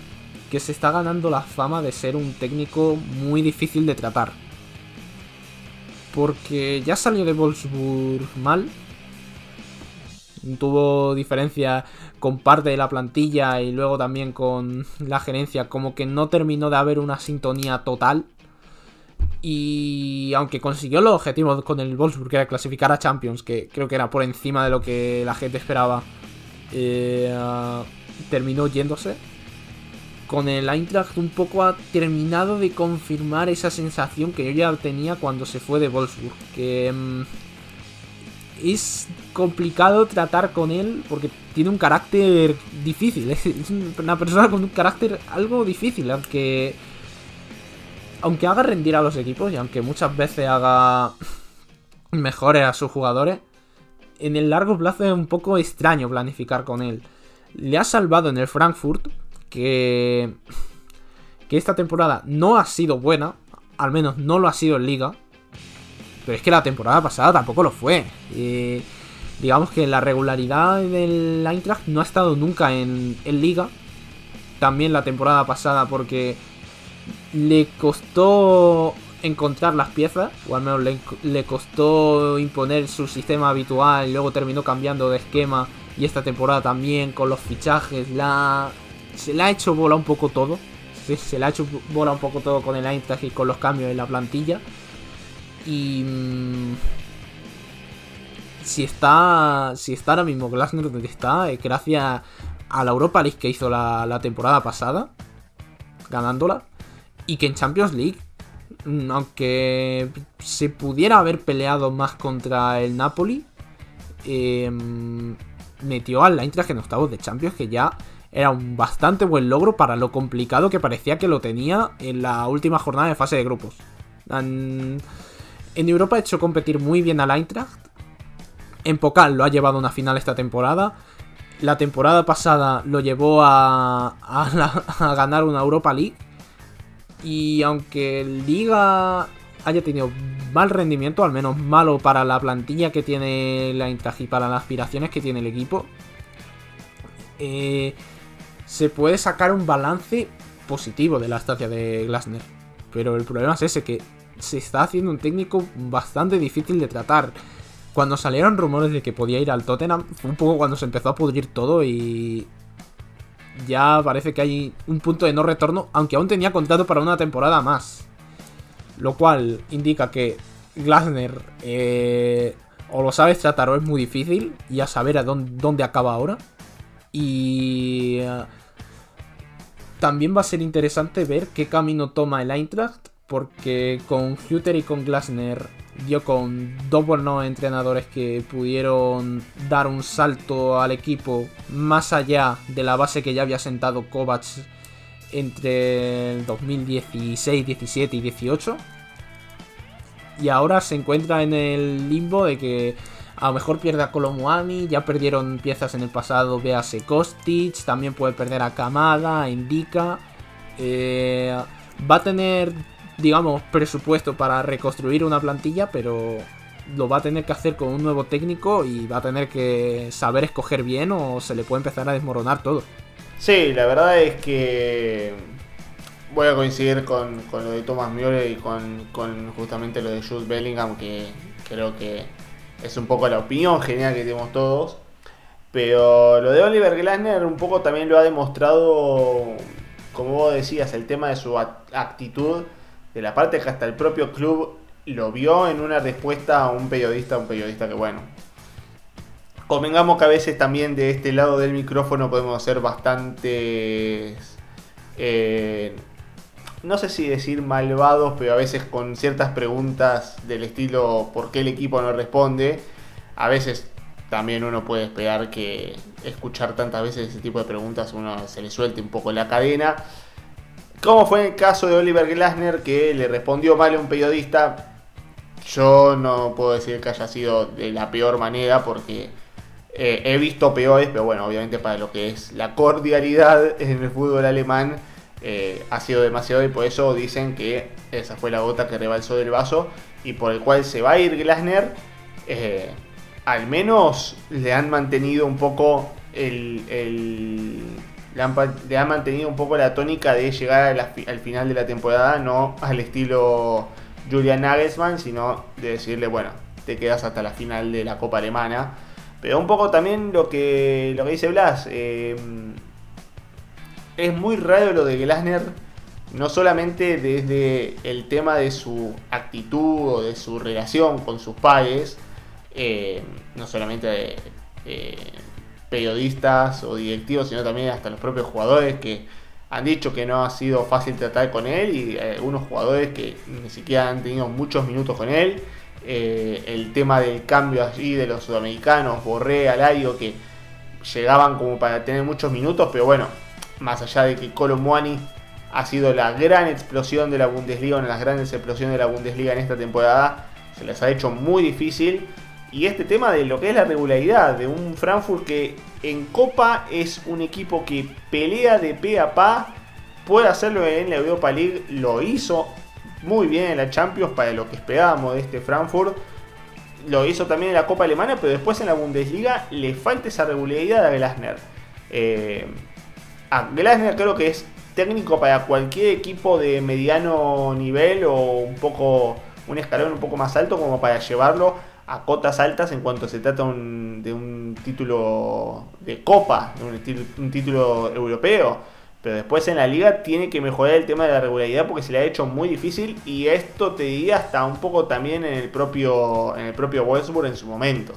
que se está ganando la fama de ser un técnico muy difícil de tratar. Porque ya salió de Wolfsburg mal. Tuvo diferencia con parte de la plantilla y luego también con la gerencia. Como que no terminó de haber una sintonía total. Y aunque consiguió los objetivos con el Wolfsburg, que era clasificar a Champions, que creo que era por encima de lo que la gente esperaba, eh, terminó yéndose. Con el Eintracht un poco ha terminado de confirmar esa sensación que yo ya tenía cuando se fue de Wolfsburg. Que mm, es complicado tratar con él porque tiene un carácter difícil. Es una persona con un carácter algo difícil, aunque aunque haga rendir a los equipos y aunque muchas veces haga mejores a sus jugadores, en el largo plazo es un poco extraño planificar con él. Le ha salvado en el Frankfurt, que, que esta temporada no ha sido buena, al menos no lo ha sido en liga, Pero es que la temporada pasada tampoco lo fue. Digamos que la regularidad del Eintracht no ha estado nunca en, Liga. También la temporada pasada porque le costó encontrar las piezas, o al menos le, costó imponer su sistema habitual y luego terminó cambiando de esquema y esta temporada también con los fichajes se le ha hecho bola un poco todo. Se, se le ha hecho bola un poco todo con el Eintracht y con los cambios en la plantilla. Y mm, si está si está ahora mismo Glasner donde está, es gracias a la Europa League que hizo la, temporada pasada, ganándola, y que en Champions League, mm, aunque se pudiera haber peleado más contra el Napoli, eh, metió al Eintracht en octavos de Champions, que ya era un bastante buen logro para lo complicado que parecía que lo tenía en la última jornada de fase de grupos. En, Europa ha hecho competir muy bien al Eintracht. En Pokal lo ha llevado a una final esta temporada. La temporada pasada lo llevó a, a, ganar una Europa League. Y aunque Liga haya tenido mal rendimiento, al menos malo para la plantilla que tiene la Eintracht y para las aspiraciones que tiene el equipo, eh, se puede sacar un balance positivo de la estancia de Glasner. Pero el problema es ese, que se está haciendo un técnico bastante difícil de tratar. Cuando salieron rumores de que podía ir al Tottenham, fue un poco cuando se empezó a pudrir todo y ya parece que hay un punto de no retorno, aunque aún tenía contrato para una temporada más. Lo cual indica que Glasner eh, o lo sabes tratar o es muy difícil y a saber a dónde, acaba ahora. Y eh, también va a ser interesante ver qué camino toma el Eintracht, porque con Hutter y con Glasner dio con dos buenos entrenadores que pudieron dar un salto al equipo más allá de la base que ya había sentado Kovacs entre el 2016, 17 y 18. Y ahora se encuentra en el limbo de que a lo mejor pierde a Colomuani, ya perdieron piezas en el pasado, véase Kostic, también puede perder a Kamada, Indica. Eh, va a tener, digamos, presupuesto para reconstruir una plantilla, pero lo va a tener que hacer con un nuevo técnico y va a tener que saber escoger bien o se le puede empezar a desmoronar todo. Sí, la verdad es que voy a coincidir con, lo de Thomas Müller y con, justamente lo de Jude Bellingham, que creo que es un poco la opinión genial que tenemos todos. Pero lo de Oliver Glasner un poco también lo ha demostrado, como vos decías, el tema de su actitud, de la parte que hasta el propio club lo vio en una respuesta a un periodista, un periodista que bueno, Convengamos que a veces también de este lado del micrófono podemos ser bastante... Eh, no sé si decir malvados, pero a veces con ciertas preguntas del estilo ¿por qué el equipo no responde? A veces también uno puede esperar que escuchar tantas veces ese tipo de preguntas uno se le suelte un poco la cadena. Como fue el caso de Oliver Glasner que le respondió mal a un periodista. Yo no puedo decir que haya sido de la peor manera porque eh, he visto peores, pero bueno, obviamente para lo que es la cordialidad en el fútbol alemán eh, ha sido demasiado y por eso dicen que esa fue la gota que rebalsó del vaso y por el cual se va a ir Glasner. Eh, al menos le han mantenido un poco el, le, han, mantenido un poco la tónica de llegar al final de la temporada, no al estilo Julian Nagelsmann, sino de decirle, bueno, te quedas hasta la final de la Copa Alemana pero un poco también lo que, lo que dice Blas. Eh, es muy raro lo de Glasner. No solamente desde el tema de su actitud o de su relación con sus padres. Eh, no solamente eh, periodistas o directivos, sino también hasta los propios jugadores que han dicho que no ha sido fácil tratar con él y algunos jugadores que ni siquiera han tenido muchos minutos con él. Eh, el tema del cambio allí de los sudamericanos, Borré, Alario, que llegaban como para tener muchos minutos, pero bueno, más allá de que Muani ha sido la gran explosión de la Bundesliga, una de las grandes explosiones de la Bundesliga en esta temporada, se les ha hecho muy difícil. Y este tema de lo que es la regularidad de un Frankfurt que en Copa es un equipo que pelea de pe a pa, puede hacerlo en la Europa League, lo hizo muy bien en la Champions para lo que esperábamos de este Frankfurt. Lo hizo también en la Copa Alemana, pero después en la Bundesliga le falta esa regularidad a Glasner. Eh, a Glasner creo que es técnico para cualquier equipo de mediano nivel o un poco un escalón un poco más alto como para llevarlo a cotas altas en cuanto se trata de un título de copa, de un, título europeo. Pero después en la liga tiene que mejorar el tema de la regularidad porque se le ha hecho muy difícil y esto te diría hasta un poco también en el propio, en el propio Wolfsburg en su momento.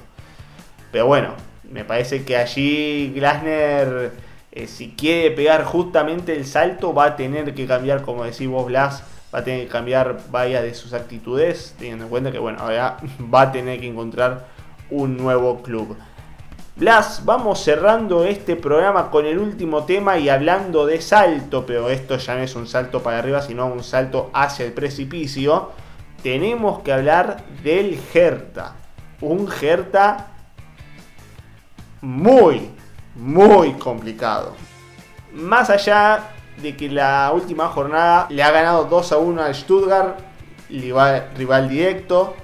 Pero bueno, me parece que allí Glasner, eh, si quiere pegar justamente el salto, va a tener que cambiar, como decís vos, Blas, va a tener que cambiar varias de sus actitudes, teniendo en cuenta que, bueno, ahora va a tener que encontrar un nuevo club. Blas, vamos cerrando este programa con el último tema y hablando de salto, pero esto ya no es un salto para arriba, sino un salto hacia el precipicio. Tenemos que hablar del Hertha. Un Hertha muy, muy complicado. Más allá de que la última jornada le ha ganado 2 a 1 al Stuttgart, rival, directo.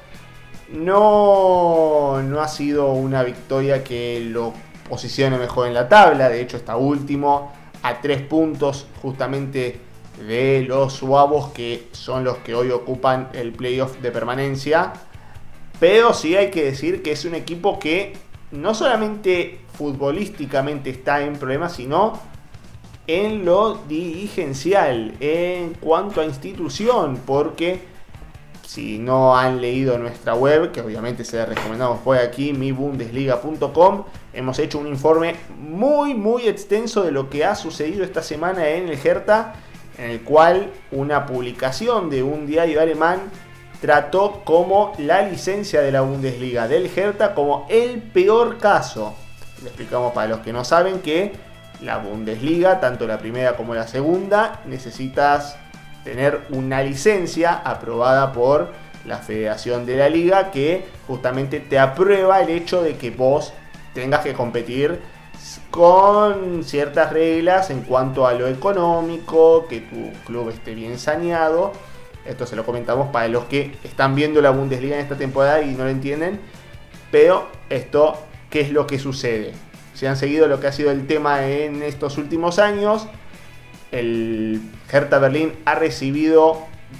No, no ha sido una victoria que lo posicione mejor en la tabla. De hecho, está último a 3 puntos justamente de los suavos que son los que hoy ocupan el playoff de permanencia. Pero sí hay que decir que es un equipo que no solamente futbolísticamente está en problemas, sino en lo dirigencial, en cuanto a institución, porque si no han leído nuestra web, que obviamente se la recomendamos por aquí, mibundesliga.com, hemos hecho un informe muy muy extenso de lo que ha sucedido esta semana en el Hertha, en el cual una publicación de un diario alemán trató como la licencia de la Bundesliga del Hertha como el peor caso. Le explicamos para los que no saben que la Bundesliga, tanto la primera como la segunda, necesitas tener una licencia aprobada por la Federación de la Liga que justamente te aprueba el hecho de que vos tengas que competir con ciertas reglas en cuanto a lo económico, que tu club esté bien saneado. Esto se lo comentamos para los que están viendo la Bundesliga en esta temporada y no lo entienden. Pero esto, ¿qué es lo que sucede? Si han seguido lo que ha sido el tema en estos últimos años, el Hertha Berlín ha recibido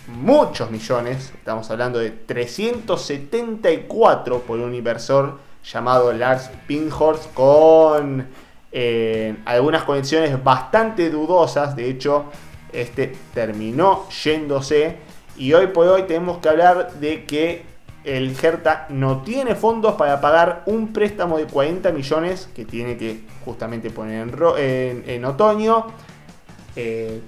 muchos millones, estamos hablando de 374 por un inversor llamado Lars Pinghorst con eh, algunas conexiones bastante dudosas, de hecho este terminó yéndose. Y hoy por hoy tenemos que hablar de que el Hertha no tiene fondos para pagar un préstamo de 40 millones que tiene que justamente poner en, otoño. Eh,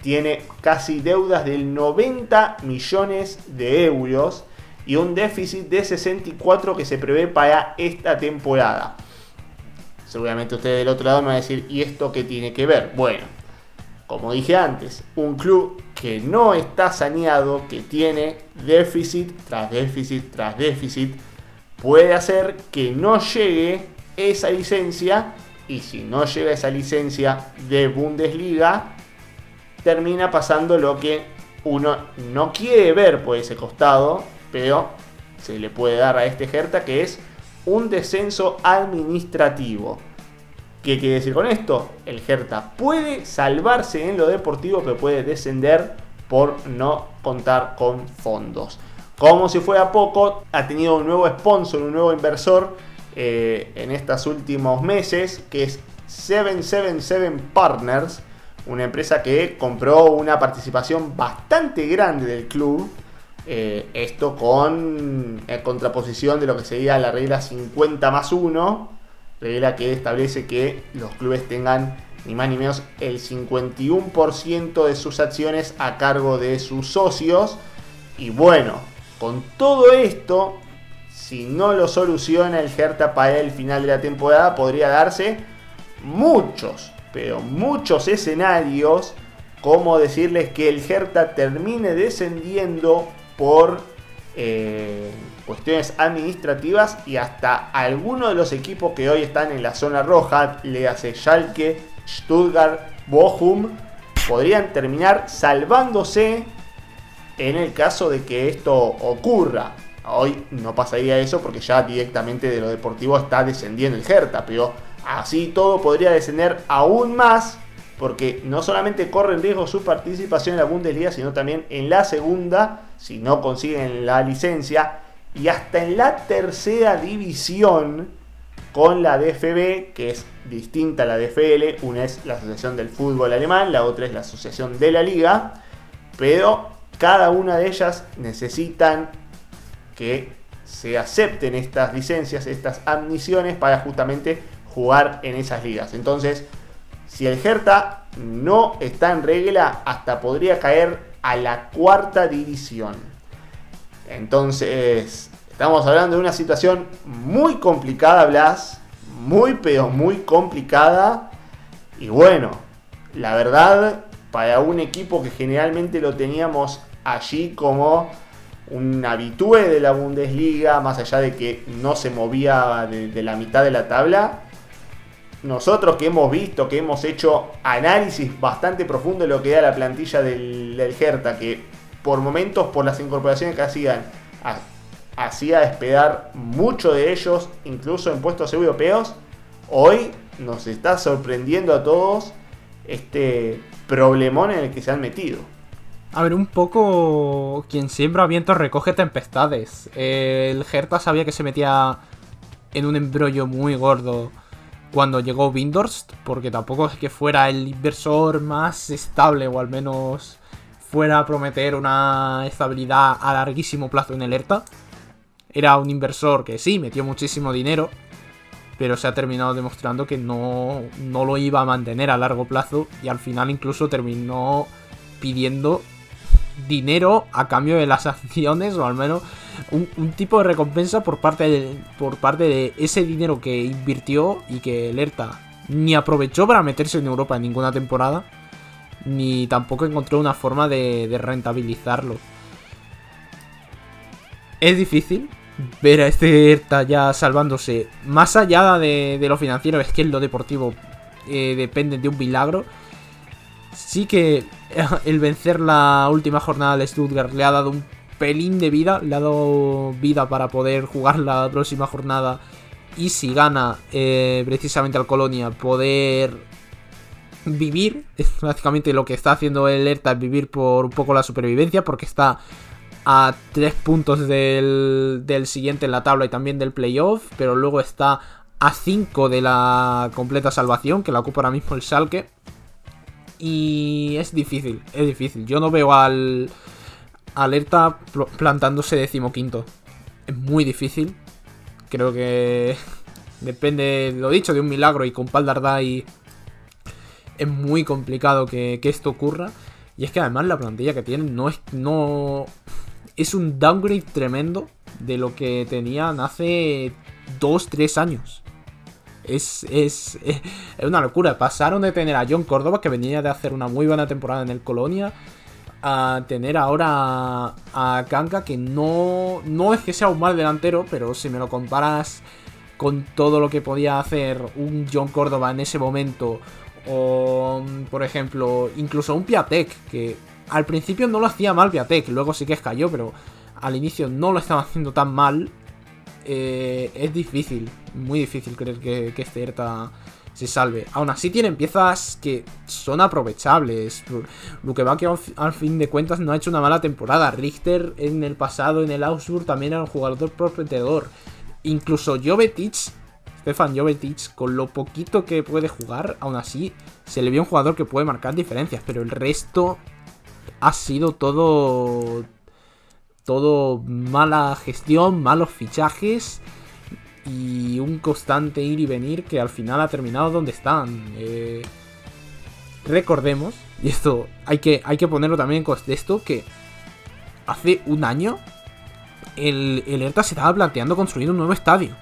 tiene casi deudas del 90 millones de euros y un déficit de 64 que se prevé para esta temporada. Seguramente ustedes del otro lado me van a decir, ¿y esto qué tiene que ver? Bueno, como dije antes, un club que no está saneado, que tiene déficit tras déficit tras déficit, puede hacer que no llegue esa licencia y si no llega esa licencia de Bundesliga, termina pasando lo que uno no quiere ver por ese costado, pero se le puede dar a este Hertha que es un descenso administrativo. ¿Qué quiere decir con esto? El Hertha puede salvarse en lo deportivo, pero puede descender por no contar con fondos. Como si fuera poco, ha tenido un nuevo sponsor, un nuevo inversor eh, en estos últimos meses, que es 777 Partners, una empresa que compró una participación bastante grande del club. Eh, esto con en contraposición de lo que sería la regla 50 más 1, regla que establece que los clubes tengan ni más ni menos el 51% de sus acciones a cargo de sus socios. Y bueno, con todo esto, si no lo soluciona el Hertha para el final de la temporada, podría darse muchos, pero muchos escenarios, como decirles que el Hertha termine descendiendo por eh, cuestiones administrativas y hasta algunos de los equipos que hoy están en la zona roja, le hace Schalke, Stuttgart, Bochum, podrían terminar salvándose en el caso de que esto ocurra. Hoy no pasaría eso porque ya directamente de lo deportivo está descendiendo el Hertha, pero así todo podría descender aún más porque no solamente corre en riesgo su participación en la Bundesliga, sino también en la segunda, si no consiguen la licencia, y hasta en la tercera división con la DFB, que es distinta a la DFL, una es la Asociación del Fútbol Alemán, la otra es la Asociación de la Liga, pero cada una de ellas necesitan que se acepten estas licencias, estas admisiones para justamente jugar en esas ligas. Entonces, si el Hertha no está en regla, hasta podría caer a la cuarta división. Entonces, estamos hablando de una situación muy complicada, Blas. Muy, pero muy complicada. Y bueno, la verdad, para un equipo que generalmente lo teníamos allí como un habitué de la Bundesliga, más allá de que no se movía de, la mitad de la tabla, nosotros que hemos visto, que hemos hecho análisis bastante profundo de lo que era la plantilla del, del que por momentos, por las incorporaciones que hacían, hacía despegar mucho de ellos, incluso en puestos europeos, hoy nos está sorprendiendo a todos este problemón en el que se han metido. A ver, un poco quien siembra vientos recoge tempestades. El Hertha sabía que se metía en un embrollo muy gordo cuando llegó Windhorst, porque tampoco es que fuera el inversor más estable, o al menos fuera a prometer una estabilidad a larguísimo plazo en el ERTA. Era un inversor que sí, metió muchísimo dinero, pero se ha terminado demostrando que no, no lo iba a mantener a largo plazo y al final incluso terminó pidiendo dinero a cambio de las acciones o al menos un, tipo de recompensa por parte, de, por parte de ese dinero que invirtió y que el ni aprovechó para meterse en Europa en ninguna temporada, ni tampoco encontró una forma de, rentabilizarlo. Es difícil ver a este ERTA ya salvándose. Más allá de, lo financiero, es que lo deportivo eh, depende de un milagro. Sí que el vencer la última jornada de Stuttgart le ha dado un pelín de vida, le ha dado vida para poder jugar la próxima jornada y si gana eh, precisamente al Colonia poder vivir, es prácticamente lo que está haciendo el ERTA, es vivir por un poco la supervivencia porque está a tres puntos del, del siguiente en la tabla y también del playoff, pero luego está a 5 de la completa salvación que la ocupa ahora mismo el Schalke. Y es difícil, es difícil. Yo no veo al, alerta plantándose decimoquinto. Es muy difícil. Creo que depende, lo dicho, de un milagro y con Paldardai es muy complicado que, esto ocurra. Y es que además la plantilla que tienen no es, no, es un downgrade tremendo de lo que tenían hace 2-3 años. Es, es, es, una locura. Pasaron de tener a John Córdoba, que venía de hacer una muy buena temporada en el Colonia, a tener ahora a Kanka, que no, no es que sea un mal delantero, pero si me lo comparas con todo lo que podía hacer un John Córdoba en ese momento, o por ejemplo, incluso un Piatek, que al principio no lo hacía mal Piatek, luego sí que cayó, pero al inicio no lo estaba haciendo tan mal, eh, es difícil, muy difícil creer que, que este se salve. Aún así tienen piezas que son aprovechables. Que al fin de cuentas no ha hecho una mala temporada. Richter en el pasado en el Augsburg también era un jugador prometedor. Incluso Jovetic, Stefan Jovetic, con lo poquito que puede jugar, aún así se le vio un jugador que puede marcar diferencias, pero el resto ha sido todo todo mala gestión, malos fichajes y un constante ir y venir que al final ha terminado donde están. Eh, recordemos, y esto hay que, hay que ponerlo también en contexto, que hace un año el, el ERTA se estaba planteando construir un nuevo estadio.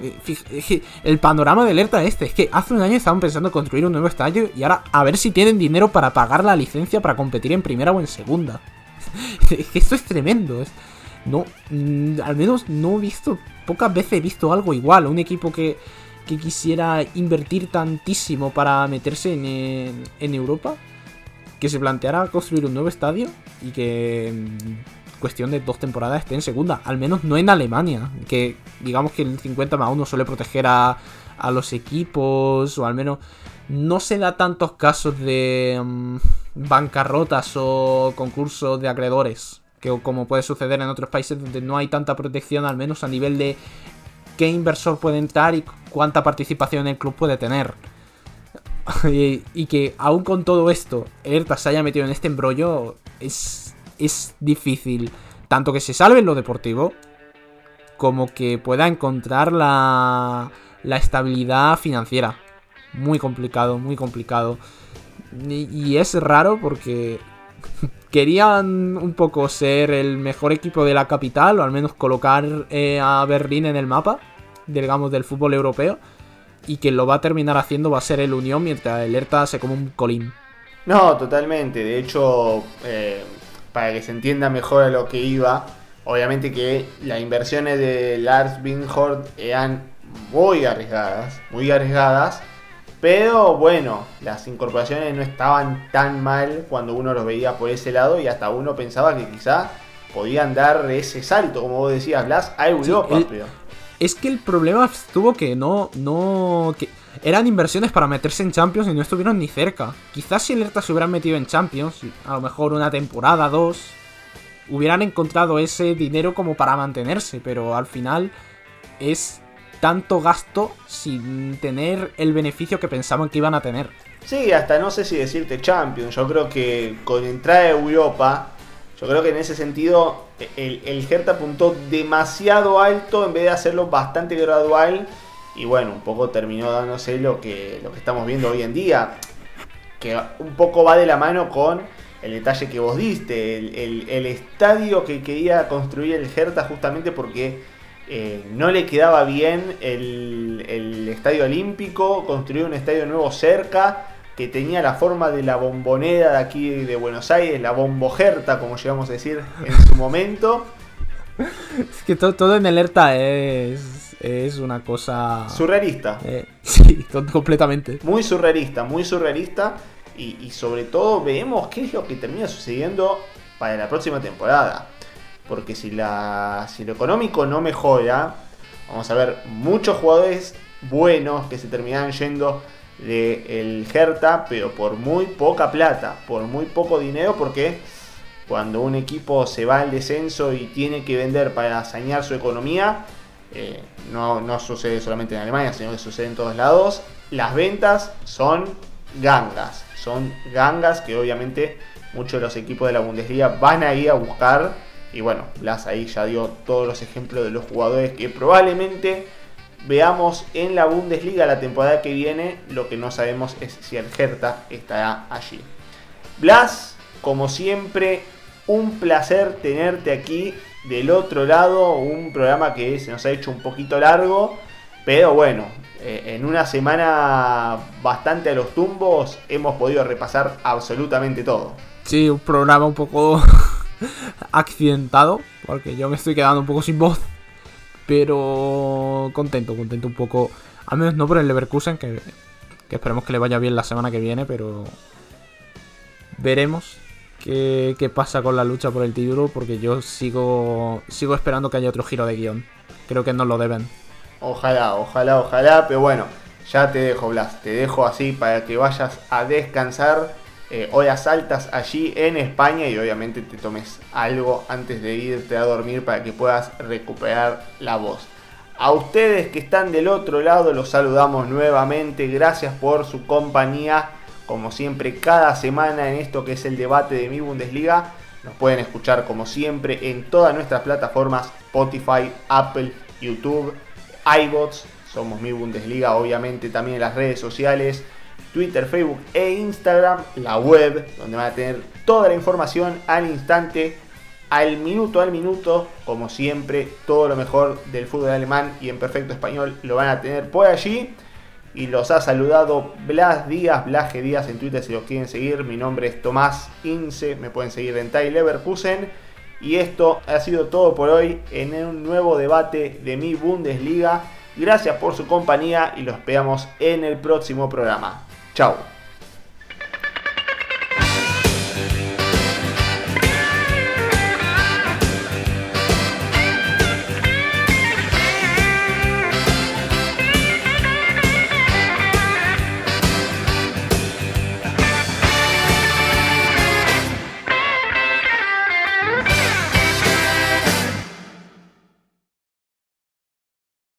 Eh, el panorama del ERTA este es que hace un año estaban pensando en construir un nuevo estadio y ahora a ver si tienen dinero para pagar la licencia para competir en primera o en segunda. Esto es tremendo. no, mm, al menos no he visto pocas veces he visto algo igual. Un equipo que, quisiera invertir tantísimo para meterse en, en, Europa. que se planteara construir un nuevo estadio y que en cuestión de dos temporadas esté en segunda. Al menos no en Alemania, que digamos que el 50 más 1 suele proteger a, a los equipos, o al menos no se da tantos casos de mm, bancarrotas o concursos de acreedores, que como puede suceder en otros países donde no hay tanta protección, al menos a nivel de qué inversor puede entrar y cuánta participación el club puede tener. y, que aún con todo esto, Erta se haya metido en este embrollo es, es difícil. Tanto que se salve en lo deportivo, como que pueda encontrar la, la estabilidad financiera. Muy complicado, muy complicado. Y, es raro porque querían un poco ser el mejor equipo de la capital, o al menos colocar eh, a Berlín en el mapa, digamos, del fútbol europeo. Y quien lo va a terminar haciendo va a ser el Unión, mientras el Hertha se come un colín. No, totalmente. De hecho, eh, para que se entienda mejor a lo que iba, obviamente que las inversiones de Lars Binghorn eran muy arriesgadas, muy arriesgadas. Pero bueno, las incorporaciones no estaban tan mal cuando uno los veía por ese lado y hasta uno pensaba que quizá podían dar ese salto, como vos decías, Blas, a Europa. Es que el problema estuvo que no, no, que eran inversiones para meterse en Champions y no estuvieron ni cerca. Quizás si el Hertha se hubieran metido en Champions, a lo mejor una temporada, dos, hubieran encontrado ese dinero como para mantenerse, pero al final es tanto gasto sin tener el beneficio que pensaban que iban a tener. Sí, hasta no sé si decirte Champions. Yo creo que con entrada de Europa, yo creo que en ese sentido el, el Hertha apuntó demasiado alto en vez de hacerlo bastante gradual. Y bueno, un poco terminó dándose lo que, lo que estamos viendo hoy en día. Que un poco va de la mano con el detalle que vos diste. El, el estadio que quería construir el Hertha justamente porque eh, no le quedaba bien el, estadio olímpico, construyó un estadio nuevo cerca, que tenía la forma de la bombonera de aquí de Buenos Aires, la bombojerta, como llegamos a decir en su momento. Es que todo, en el ERTA es, es una cosa... Surrealista. Eh, sí, completamente. Muy surrealista, muy surrealista. Y, y sobre todo vemos qué es lo que termina sucediendo para la próxima temporada. Porque si, la, si lo económico no mejora, vamos a ver muchos jugadores buenos que se terminan yendo del el Hertha, pero por muy poca plata, por muy poco dinero, porque cuando un equipo se va al descenso y tiene que vender para sanear su economía, eh, no, no, sucede solamente en Alemania, sino que sucede en todos lados, las ventas son gangas, son gangas que obviamente muchos de los equipos de la Bundesliga van a ir a buscar y bueno, Blas ahí ya dio todos los ejemplos de los jugadores que probablemente veamos en la Bundesliga la temporada que viene. Lo que no sabemos es si el Hertha estará allí. Blas, como siempre, un placer tenerte aquí del otro lado. Un programa que se nos ha hecho un poquito largo. Pero bueno, eh, en una semana bastante a los tumbos hemos podido repasar absolutamente todo. Sí, un programa un poco accidentado, porque yo me estoy quedando un poco sin voz. Pero contento, contento un poco. Al menos no por el Leverkusen, que, esperemos que le vaya bien la semana que viene, pero veremos qué, qué, pasa con la lucha por el título, porque yo sigo, sigo esperando que haya otro giro de guion. Creo que no lo deben. Ojalá, ojalá, ojalá, pero bueno, ya te dejo, Blas, te dejo así para que vayas a descansar eh, horas altas allí en España y obviamente te tomes algo antes de irte a dormir para que puedas recuperar la voz. A ustedes que están del otro lado los saludamos nuevamente, gracias por su compañía, como siempre cada semana en esto que es el debate de mi Bundesliga. Nos pueden escuchar como siempre en todas nuestras plataformas Spotify, Apple, YouTube, iBots. Somos mi Bundesliga, obviamente también en las redes sociales. Twitter, Facebook e Instagram, la web, donde van a tener toda la información al instante, al minuto al minuto, como siempre, todo lo mejor del fútbol alemán y en perfecto español lo van a tener por allí. Y los ha saludado Blas Díaz, Blaje Díaz en Twitter si los quieren seguir. Mi nombre es Tomás Ince, me pueden seguir en Tai Leverkusen. Y esto ha sido todo por hoy en un nuevo debate de mi Bundesliga. Gracias por su compañía y los esperamos en el próximo programa. Tchau!